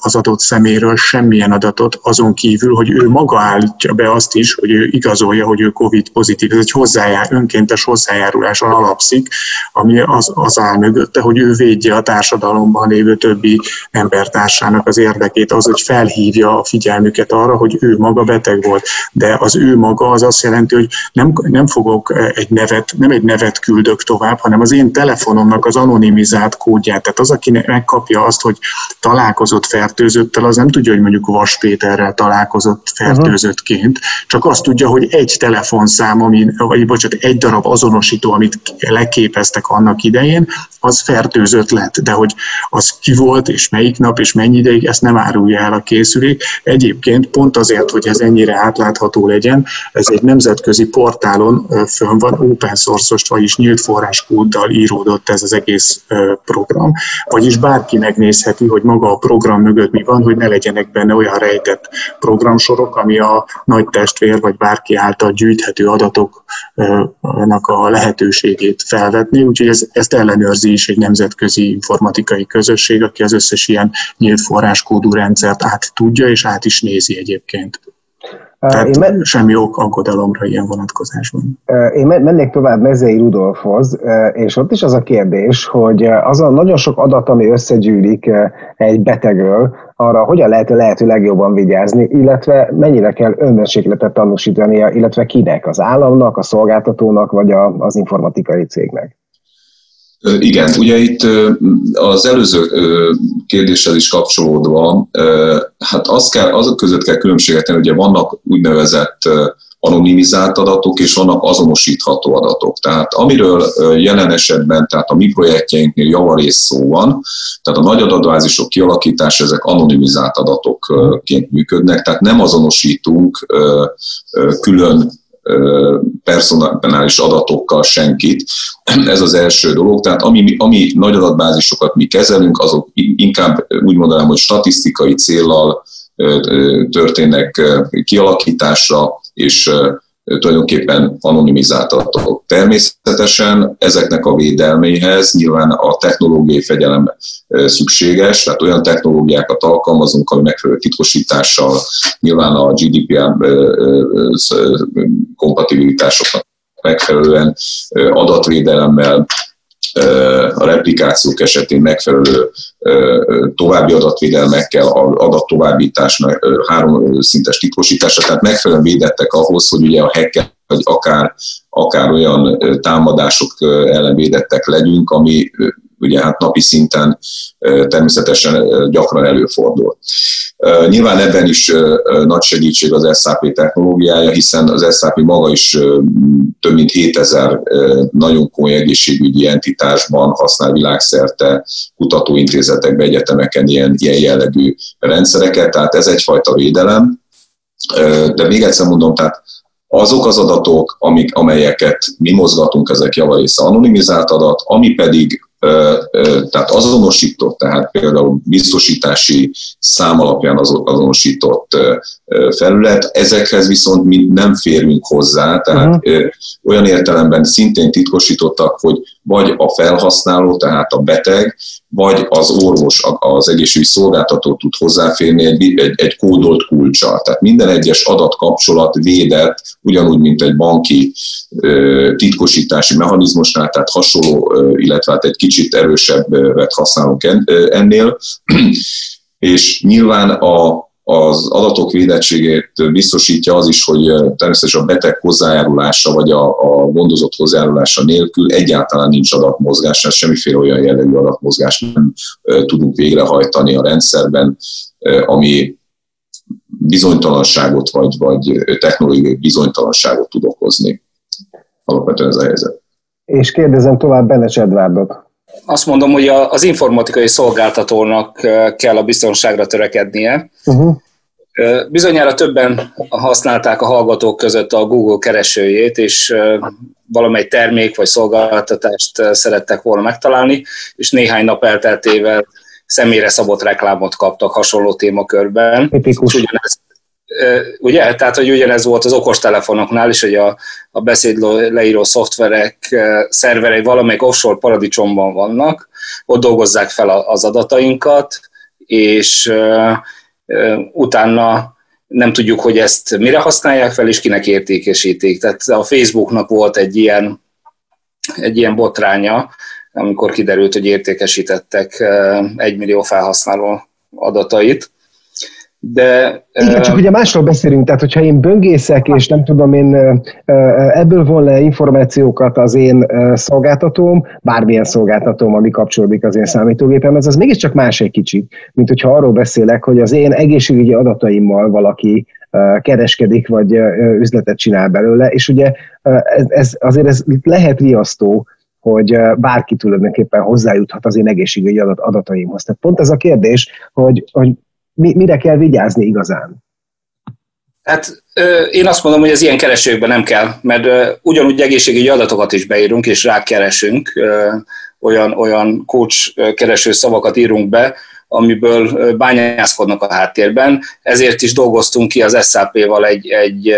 az adott szeméről semmilyen adatot, azon kívül, hogy ő maga állítja be azt is, hogy ő igazolja, hogy ő COVID pozitív. Ez egy hozzájár, önkéntes hozzájáruláson alapszik, ami az, az áll mögötte, hogy ő védje a társadalomban lévő többi embertársának az érdekét, az, hogy felhívja a figyelmüket arra, hogy ő maga beteg volt de az ő maga az azt jelenti, hogy nem, nem fogok eh, egy nevet, nem egy nevet küldök tovább, hanem az én telefonomnak az anonimizált kódját. Tehát az, aki megkapja azt, hogy találkozott fertőzöttel, az nem tudja, hogy mondjuk Vas Péterrel találkozott fertőzöttként, csak azt tudja, hogy egy telefonszám, ami, vagy bocsánat, egy darab azonosító, amit leképeztek annak idején, idején, az fertőzött lett, de hogy az ki volt, és melyik nap, és mennyi ideig, ezt nem árulja el a készülék. Egyébként pont azért, hogy ez ennyire átlátható legyen, ez egy nemzetközi portálon fönn van, open source-os, vagyis nyílt forráskóddal íródott ez az egész program, vagyis bárki megnézheti, hogy maga a program mögött mi van, hogy ne legyenek benne olyan rejtett programsorok, ami a nagy testvér vagy bárki által gyűjthető adatoknak a lehetőségét felvetni, úgyhogy ez, ezt ellenőrzi is egy nemzetközi informatikai közösség, aki az összes ilyen nyílt forráskódú rendszert át tudja és át is nézi egyébként. Tehát én me- semmi ok aggodalomra ilyen vonatkozásban. Én mennék tovább Mezei Rudolfhoz, és ott is az a kérdés, hogy az a nagyon sok adat, ami összegyűlik egy betegről, arra hogyan lehet a lehető legjobban vigyázni, illetve mennyire kell önmérsékletet tanúsítania, illetve kinek, az államnak, a szolgáltatónak, vagy az informatikai cégnek? Igen, ugye itt az előző kérdéssel is kapcsolódva, hát az kell, azok között kell különbséget tenni, ugye vannak úgynevezett anonimizált adatok, és vannak azonosítható adatok. Tehát amiről jelen esetben, tehát a mi projektjeinknél javarész szó van, tehát a nagy adatbázisok kialakítása, ezek anonimizált adatokként működnek, tehát nem azonosítunk külön personális adatokkal senkit. Ez az első dolog. Tehát ami, ami nagy adatbázisokat mi kezelünk, azok inkább úgy mondanám, hogy statisztikai célral történnek kialakításra, és tulajdonképpen anonimizált adatok. Természetesen ezeknek a védelméhez nyilván a technológiai fegyelem szükséges, tehát olyan technológiákat alkalmazunk, ami megfelelő titkosítással, nyilván a GDPR kompatibilitásoknak megfelelően adatvédelemmel, a replikációk esetén megfelelő további adatvédelmekkel, adattovábbítás, három szintes titkosítása, tehát megfelelően védettek ahhoz, hogy ugye a hacker vagy akár, akár olyan támadások ellen védettek legyünk, ami ugye hát napi szinten természetesen gyakran előfordul. Nyilván ebben is nagy segítség az SAP technológiája, hiszen az SAP maga is több mint 7000 nagyon komoly egészségügyi entitásban használ világszerte kutatóintézetekben, egyetemeken ilyen, ilyen jellegű rendszereket, tehát ez egyfajta védelem. De még egyszer mondom, tehát azok az adatok, amik, amelyeket mi mozgatunk, ezek javarésze anonimizált adat, ami pedig tehát azonosított, tehát például biztosítási szám alapján azonosított felület, ezekhez viszont mi nem férünk hozzá, tehát uh-huh. olyan értelemben szintén titkosítottak, hogy vagy a felhasználó, tehát a beteg, vagy az orvos, az egészségügyi szolgáltató tud hozzáférni egy, egy, egy kódolt kulcsal. Tehát minden egyes adatkapcsolat védett, ugyanúgy, mint egy banki ö, titkosítási mechanizmusnál, tehát hasonló, ö, illetve hát egy kicsit erősebbet használunk ennél. És nyilván a, az adatok védettségét biztosítja az is, hogy természetesen a beteg hozzájárulása vagy a, a gondozott hozzájárulása nélkül egyáltalán nincs adatmozgás, tehát semmiféle olyan jellegű adatmozgás nem tudunk végrehajtani a rendszerben, ami bizonytalanságot vagy, vagy technológiai bizonytalanságot tud okozni. Alapvetően ez a helyzet. És kérdezem tovább Benes Edvárdot. Azt mondom, hogy az informatikai szolgáltatónak kell a biztonságra törekednie. Uh-huh. Bizonyára többen használták a hallgatók között a Google keresőjét, és valamely termék vagy szolgáltatást szerettek volna megtalálni, és néhány nap elteltével személyre szabott reklámot kaptak hasonló témakörben. Tipikus. ugyanez, ugye? Tehát, hogy ugyanez volt az okostelefonoknál is, hogy a, a beszéd leíró szoftverek szerverei valamelyik offshore paradicsomban vannak, ott dolgozzák fel az adatainkat, és utána nem tudjuk, hogy ezt mire használják fel, és kinek értékesítik. Tehát a Facebooknak volt egy ilyen, egy ilyen botránya, amikor kiderült, hogy értékesítettek egy millió felhasználó adatait. De, Igen, csak ugye másról beszélünk, tehát hogyha én böngészek, és nem tudom, én ebből von le információkat az én szolgáltatóm, bármilyen szolgáltatóm, ami kapcsolódik az én számítógépemhez, az mégiscsak más egy kicsit, mint hogyha arról beszélek, hogy az én egészségügyi adataimmal valaki kereskedik, vagy üzletet csinál belőle, és ugye ez, ez azért ez lehet riasztó, hogy bárki tulajdonképpen hozzájuthat az én egészségügyi adat, adataimhoz. Tehát pont ez a kérdés, hogy, hogy mi, mire kell vigyázni igazán. Hát én azt mondom, hogy az ilyen keresőkben nem kell, mert ugyanúgy egészségügyi adatokat is beírunk, és rákeresünk, olyan, olyan coach kereső szavakat írunk be, amiből bányászkodnak a háttérben. Ezért is dolgoztunk ki az SAP-val egy, egy,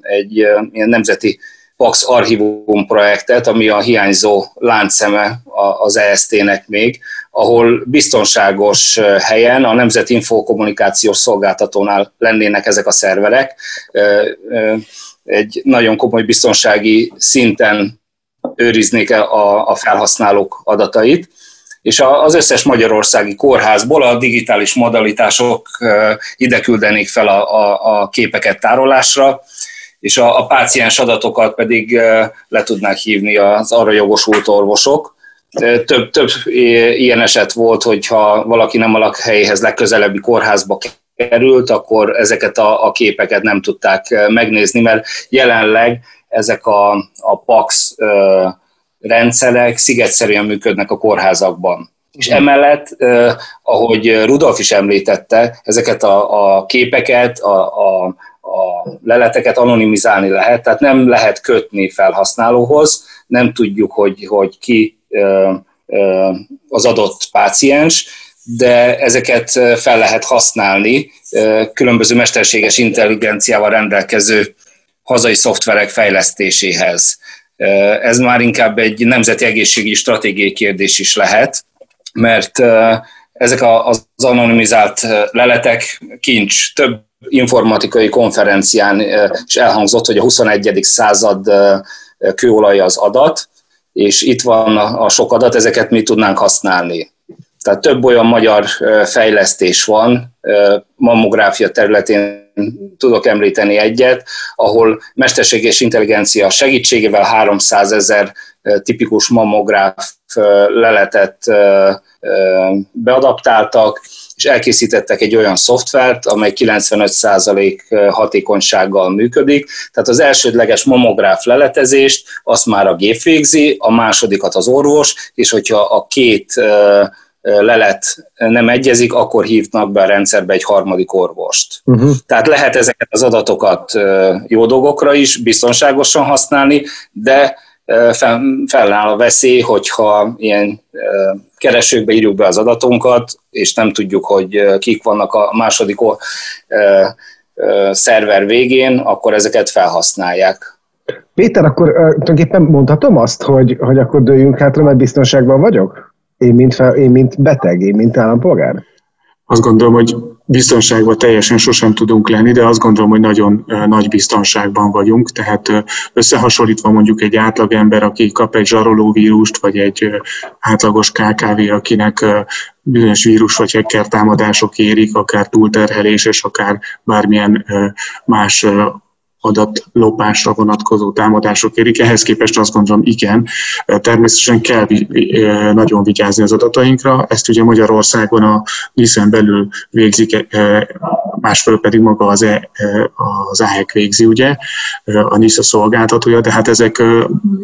egy ilyen nemzeti Pax archívum projektet, ami a hiányzó láncszeme az EST-nek még, ahol biztonságos helyen a Nemzeti Infokommunikációs Szolgáltatónál lennének ezek a szerverek. Egy nagyon komoly biztonsági szinten őriznék a, felhasználók adatait, és az összes magyarországi kórházból a digitális modalitások ide küldenék fel a képeket tárolásra, és a, a páciens adatokat pedig le tudnák hívni az arra jogosult orvosok. Több, több ilyen eset volt, hogyha valaki nem a lakhelyéhez legközelebbi kórházba került, akkor ezeket a, a képeket nem tudták megnézni, mert jelenleg ezek a, a PAX rendszerek szigetszerűen működnek a kórházakban. És emellett, ahogy Rudolf is említette, ezeket a, a képeket, a, a, a leleteket anonimizálni lehet, tehát nem lehet kötni felhasználóhoz, nem tudjuk, hogy, hogy ki az adott páciens, de ezeket fel lehet használni különböző mesterséges intelligenciával rendelkező hazai szoftverek fejlesztéséhez. Ez már inkább egy nemzeti egészségügyi stratégiai kérdés is lehet, mert ezek az anonimizált leletek kincs. Több informatikai konferencián is elhangzott, hogy a 21. század kőolaj az adat, és itt van a sok adat, ezeket mi tudnánk használni. Tehát több olyan magyar fejlesztés van, mammográfia területén tudok említeni egyet, ahol mesterséges intelligencia segítségével 300 ezer tipikus mammográf leletet beadaptáltak, és elkészítettek egy olyan szoftvert, amely 95% hatékonysággal működik. Tehát az elsődleges mamográf leletezést azt már a gép végzi, a másodikat az orvos, és hogyha a két lelet nem egyezik, akkor hívnak be a rendszerbe egy harmadik orvost. Uh-huh. Tehát lehet ezeket az adatokat jó dolgokra is biztonságosan használni, de felnáll a veszély, hogyha ilyen keresőkbe írjuk be az adatunkat, és nem tudjuk, hogy kik vannak a második szerver végén, akkor ezeket felhasználják. Péter, akkor tulajdonképpen mondhatom azt, hogy, hogy akkor dőljünk hátra, mert biztonságban vagyok? Én mint, fel, én, mint beteg, én, mint állampolgár? Azt gondolom, hogy biztonságban teljesen sosem tudunk lenni, de azt gondolom, hogy nagyon nagy biztonságban vagyunk, tehát összehasonlítva mondjuk egy átlagember, aki kap egy zsarolóvírust, vagy egy átlagos KKV, akinek bizonyos vírus vagy hacker támadások érik, akár túlterhelés, és akár bármilyen más adatlopásra vonatkozó támadások érik. Ehhez képest azt gondolom, igen, természetesen kell nagyon vigyázni az adatainkra. Ezt ugye Magyarországon a NISZ-en belül végzik, másfelől pedig maga az, e, az AHEC végzi, ugye, a NISZ a szolgáltatója, de hát ezek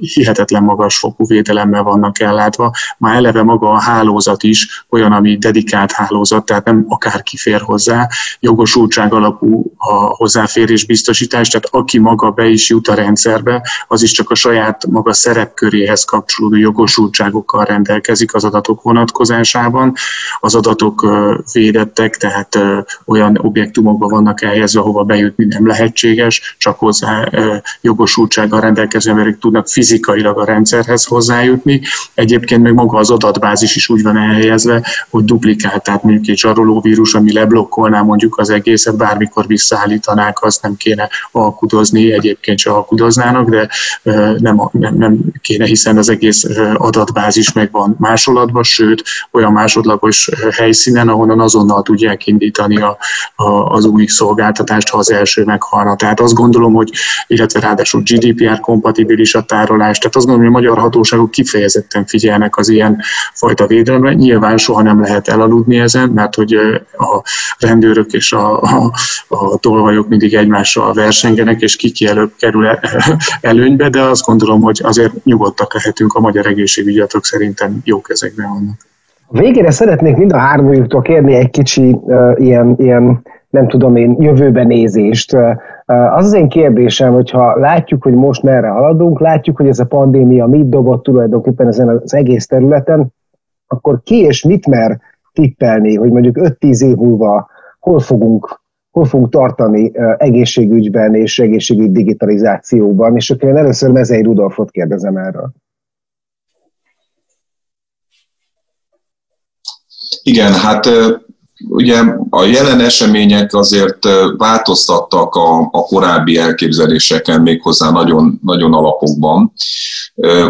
hihetetlen magas fokú védelemmel vannak ellátva. Már eleve maga a hálózat is olyan, ami dedikált hálózat, tehát nem akárki fér hozzá, jogosultság alapú a hozzáférés biztosítás, tehát aki maga be is jut a rendszerbe, az is csak a saját maga szerepköréhez kapcsolódó jogosultságokkal rendelkezik az adatok vonatkozásában. Az adatok védettek, tehát olyan objektumokba vannak elhelyezve, ahova bejutni nem lehetséges, csak hozzá jogosultsággal rendelkező emberek tudnak fizikailag a rendszerhez hozzájutni. Egyébként meg maga az adatbázis is úgy van elhelyezve, hogy duplikált, tehát mondjuk egy zsarolóvírus, ami leblokkolná mondjuk az egészet, bármikor visszaállítanák, azt nem kéne alkudozni, egyébként se alkudoznának, de nem, nem, nem kéne, hiszen az egész adatbázis meg van másolatban, sőt, olyan másodlagos helyszínen, ahonnan azonnal tudják indítani a, a az új szolgáltatást, ha az első meghalna. Tehát azt gondolom, hogy, illetve ráadásul GDPR kompatibilis a tárolás, tehát azt gondolom, hogy a magyar hatóságok kifejezetten figyelnek az ilyen fajta védelemre. Nyilván soha nem lehet elaludni ezen, mert hogy a rendőrök és a, a, a tolvajok mindig egymással versengenek, és ki előbb kerül előnybe, de azt gondolom, hogy azért nyugodtak lehetünk, a magyar egészségügyi adatok szerintem jó kezekben vannak. Végére szeretnék mind a hármójuktól kérni egy kicsi uh, ilyen, ilyen, nem tudom én, jövőbe nézést. Az az én kérdésem, hogyha látjuk, hogy most merre haladunk, látjuk, hogy ez a pandémia mit dobott tulajdonképpen ezen az egész területen, akkor ki és mit mer tippelni, hogy mondjuk 5-10 év múlva hol fogunk, hol fogunk tartani egészségügyben és egészségügy digitalizációban, és akkor én először Mezei Rudolfot kérdezem erről. Igen, hát ugye a jelen események azért változtattak a, a korábbi elképzeléseken méghozzá nagyon, nagyon alapokban.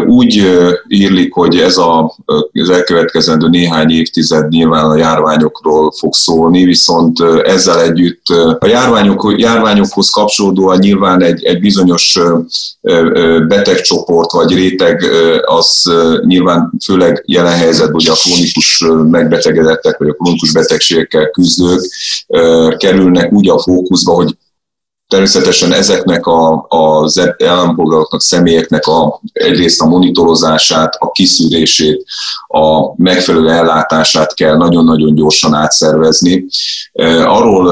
Úgy írlik, hogy ez a, az elkövetkezendő néhány évtized nyilván a járványokról fog szólni, viszont ezzel együtt a járványok, járványokhoz kapcsolódóan nyilván egy, egy bizonyos betegcsoport vagy réteg az nyilván főleg jelen helyzetben, hogy a krónikus megbetegedettek vagy a krónikus betegségekkel küzdők kerülnek úgy a fókuszba, hogy Természetesen ezeknek a, az állampolgároknak, személyeknek a, egyrészt a monitorozását, a kiszűrését, a megfelelő ellátását kell nagyon-nagyon gyorsan átszervezni. Arról,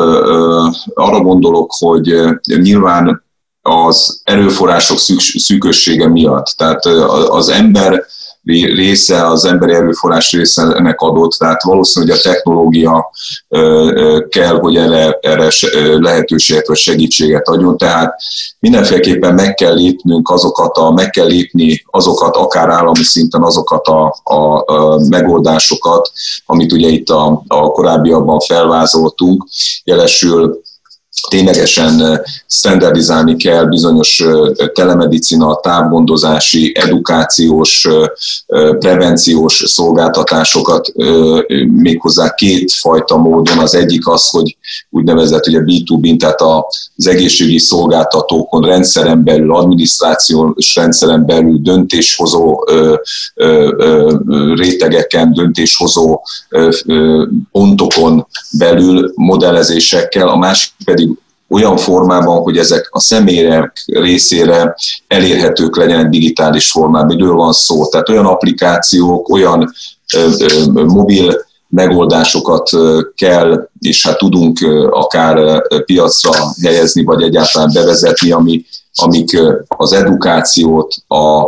arra gondolok, hogy nyilván az erőforrások szűkössége miatt, tehát az ember része, az emberi erőforrás része ennek adott, tehát valószínűleg a technológia kell, hogy erre, erre lehetőséget vagy segítséget adjon, tehát mindenféleképpen meg kell lépnünk azokat, a, meg kell lépni azokat, akár állami szinten azokat a, a, a megoldásokat, amit ugye itt a, a korábbiakban felvázoltunk, jelesül ténylegesen standardizálni kell bizonyos telemedicina, távgondozási, edukációs, prevenciós szolgáltatásokat méghozzá kétfajta módon. Az egyik az, hogy úgynevezett ugye B2B, tehát az egészségügyi szolgáltatókon rendszeren belül, adminisztrációs rendszeren belül döntéshozó rétegeken, döntéshozó pontokon belül modellezésekkel, a másik pedig olyan formában, hogy ezek a személyek részére elérhetők legyenek digitális formában. Miről van szó? Tehát olyan applikációk, olyan ö, ö, mobil megoldásokat kell, és hát tudunk akár piacra helyezni, vagy egyáltalán bevezetni, ami, amik az edukációt, a,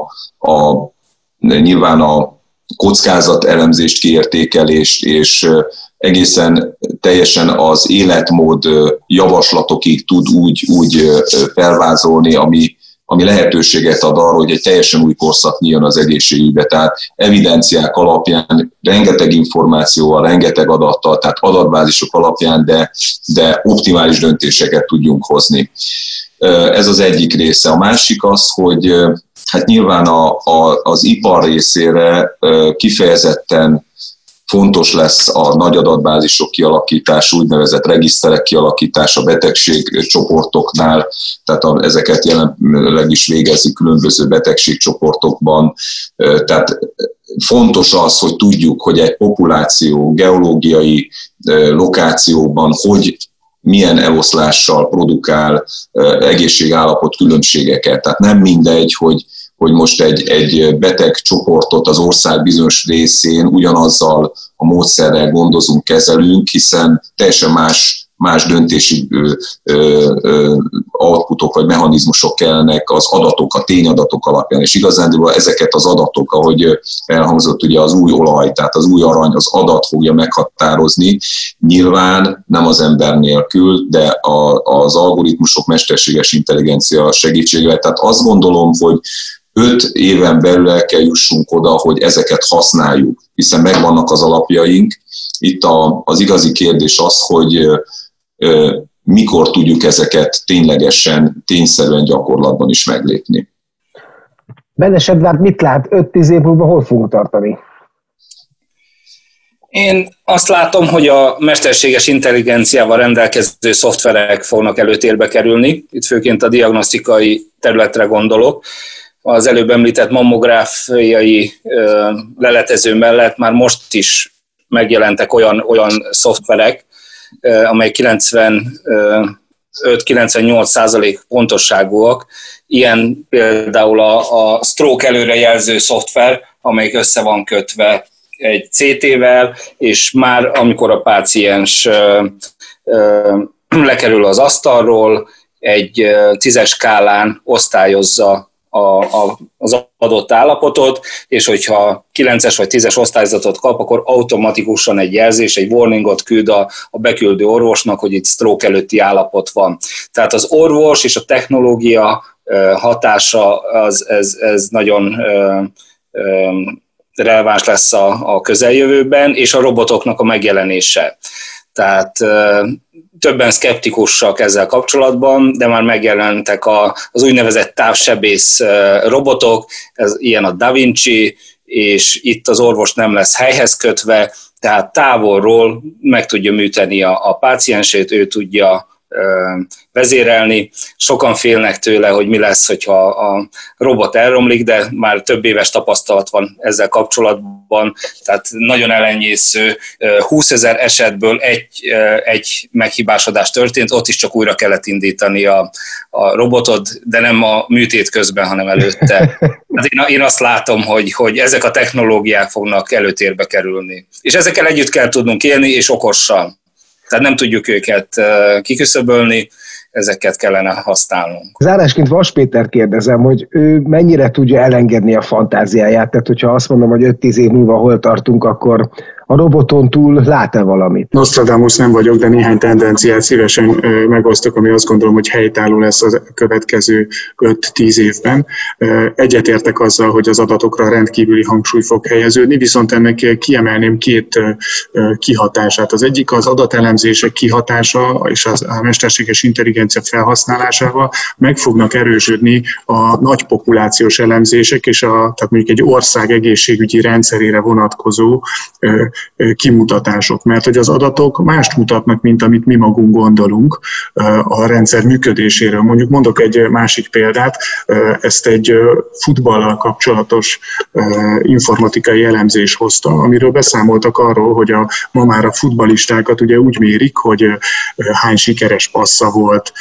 a, nyilván a kockázat elemzést, kiértékelést és egészen teljesen az életmód javaslatokig tud úgy, úgy felvázolni, ami, ami lehetőséget ad arra, hogy egy teljesen új korszak nyíljon az egészségügybe. Tehát evidenciák alapján, rengeteg információval, rengeteg adattal, tehát adatbázisok alapján, de, de optimális döntéseket tudjunk hozni. Ez az egyik része. A másik az, hogy hát nyilván a, a, az ipar részére kifejezetten fontos lesz a nagy adatbázisok kialakítása, úgynevezett regiszterek kialakítása betegségcsoportoknál, tehát a, ezeket jelenleg is végezzük különböző betegségcsoportokban. Tehát fontos az, hogy tudjuk, hogy egy populáció geológiai lokációban hogy milyen eloszlással produkál egészségállapot különbségeket. Tehát nem mindegy, hogy hogy most egy, egy beteg csoportot az ország bizonyos részén ugyanazzal a módszerrel gondozunk, kezelünk, hiszen teljesen más más döntési ö, ö, outputok vagy mechanizmusok kellnek az adatok, a tényadatok alapján, és igazán ezeket az adatok, ahogy elhangzott ugye az új olaj, tehát az új arany, az adat fogja meghatározni, nyilván nem az ember nélkül, de a, az algoritmusok mesterséges intelligencia segítségével, tehát azt gondolom, hogy öt éven belül el kell jussunk oda, hogy ezeket használjuk, hiszen megvannak az alapjaink. Itt a, az igazi kérdés az, hogy mikor tudjuk ezeket ténylegesen, tényszerűen gyakorlatban is meglépni. Benes Edvard mit lát 5-10 év múlva, hol fogunk tartani? Én azt látom, hogy a mesterséges intelligenciával rendelkező szoftverek fognak előtérbe kerülni. Itt főként a diagnosztikai területre gondolok. Az előbb említett mammográfiai leletező mellett már most is megjelentek olyan, olyan szoftverek, amely 95-98 százalék pontosságúak. Ilyen például a, a stroke előrejelző szoftver, amelyik össze van kötve egy CT-vel, és már amikor a páciens lekerül az asztalról, egy tízes skálán osztályozza a, a, az adott állapotot, és hogyha 9-es vagy 10-es osztályzatot kap, akkor automatikusan egy jelzés, egy warningot küld a, a beküldő orvosnak, hogy itt stroke előtti állapot van. Tehát az orvos és a technológia hatása az, ez, ez nagyon releváns lesz a, a közeljövőben, és a robotoknak a megjelenése. Tehát többen szkeptikusak ezzel kapcsolatban, de már megjelentek a, az úgynevezett távsebész robotok, ez ilyen a Da Vinci, és itt az orvos nem lesz helyhez kötve, tehát távolról meg tudja műteni a, a páciensét, ő tudja vezérelni. Sokan félnek tőle, hogy mi lesz, hogyha a robot elromlik, de már több éves tapasztalat van ezzel kapcsolatban, tehát nagyon elenyésző. 20 ezer esetből egy, egy meghibásodás történt, ott is csak újra kellett indítani a, a robotot, de nem a műtét közben, hanem előtte. Hát én, én azt látom, hogy, hogy ezek a technológiák fognak előtérbe kerülni. És ezekkel együtt kell tudnunk élni, és okosan. Tehát nem tudjuk őket kiküszöbölni, ezeket kellene használnunk. Zárásként Vas Péter kérdezem, hogy ő mennyire tudja elengedni a fantáziáját, tehát hogyha azt mondom, hogy 5-10 év múlva hol tartunk, akkor a roboton túl lát-e valamit? Nostradamus nem vagyok, de néhány tendenciát szívesen megosztok, ami azt gondolom, hogy helytálló lesz a következő 5-10 évben. Egyetértek azzal, hogy az adatokra rendkívüli hangsúly fog helyeződni, viszont ennek kiemelném két kihatását. Az egyik az adatelemzések kihatása és az a mesterséges intelligencia felhasználásával meg fognak erősödni a nagy populációs elemzések és a, tehát mondjuk egy ország egészségügyi rendszerére vonatkozó kimutatások, mert hogy az adatok mást mutatnak, mint amit mi magunk gondolunk a rendszer működéséről. Mondjuk mondok egy másik példát, ezt egy futballal kapcsolatos informatikai elemzés hozta, amiről beszámoltak arról, hogy a, ma már a futbalistákat ugye úgy mérik, hogy hány sikeres passza volt,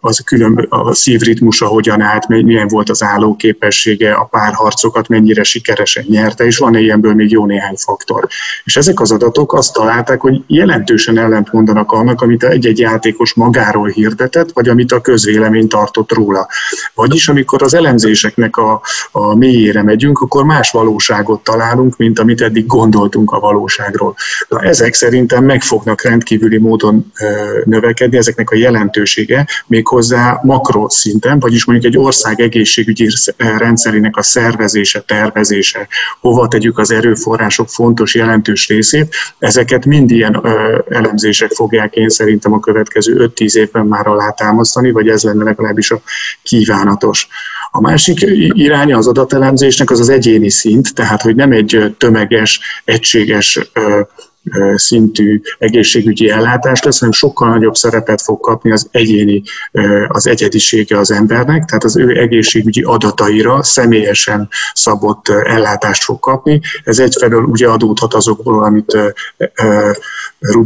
az külön, a szívritmusa hogyan állt, milyen volt az állóképessége, a párharcokat mennyire sikeresen nyerte, és van ilyenből még jó néhány faktor. És ezek az adatok azt találták, hogy jelentősen ellent mondanak annak, amit egy-egy játékos magáról hirdetett, vagy amit a közvélemény tartott róla. Vagyis amikor az elemzéseknek a, a mélyére megyünk, akkor más valóságot találunk, mint amit eddig gondoltunk a valóságról. Na, ezek szerintem meg fognak rendkívüli módon növekedni, ezeknek a jelentősége méghozzá makroszinten, vagyis mondjuk egy ország egészségügyi rendszerének a szervezése, tervezése, hova tegyük az erőforrások fontos jelentős részét, ezeket mind ilyen ö, elemzések fogják én szerintem a következő 5-10 évben már alátámasztani, vagy ez lenne legalábbis a kívánatos. A másik iránya az adatelemzésnek az az egyéni szint, tehát hogy nem egy tömeges, egységes szintű egészségügyi ellátás lesz, hanem sokkal nagyobb szerepet fog kapni az egyéni, az egyedisége az embernek, tehát az ő egészségügyi adataira személyesen szabott ellátást fog kapni. Ez egyfelől ugye adódhat azokból, amit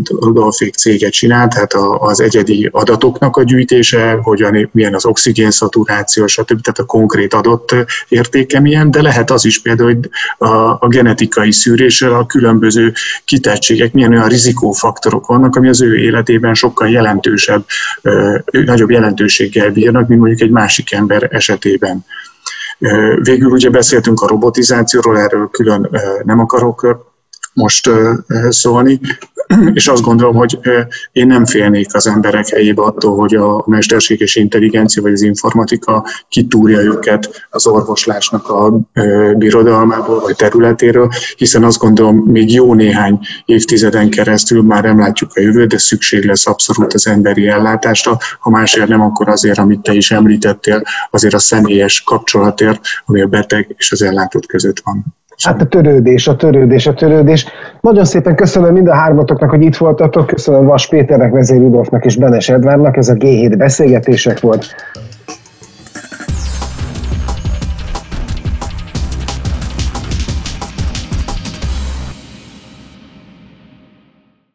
Rudolfék cége csinál, tehát az egyedi adatoknak a gyűjtése, hogyan, milyen az oxigénszaturáció, stb. Tehát a konkrét adott értéke milyen, de lehet az is például, hogy a, a genetikai szűréssel a különböző kitettségek, milyen olyan rizikófaktorok vannak, ami az ő életében sokkal jelentősebb, nagyobb jelentőséggel bírnak, mint mondjuk egy másik ember esetében. Végül ugye beszéltünk a robotizációról, erről külön nem akarok most szólni, és azt gondolom, hogy én nem félnék az emberek helyébe attól, hogy a mesterséges intelligencia vagy az informatika kitúrja őket az orvoslásnak a birodalmából vagy területéről, hiszen azt gondolom, még jó néhány évtizeden keresztül már nem látjuk a jövőt, de szükség lesz abszolút az emberi ellátásra, ha másért nem, akkor azért, amit te is említettél, azért a személyes kapcsolatért, ami a beteg és az ellátott között van. Hát a törődés, a törődés, a törődés. Nagyon szépen köszönöm mind a hármatoknak, hogy itt voltatok. Köszönöm Vas Péternek, Vezér Rudolfnak és Benes Edvárnak. Ez a G7 beszélgetések volt.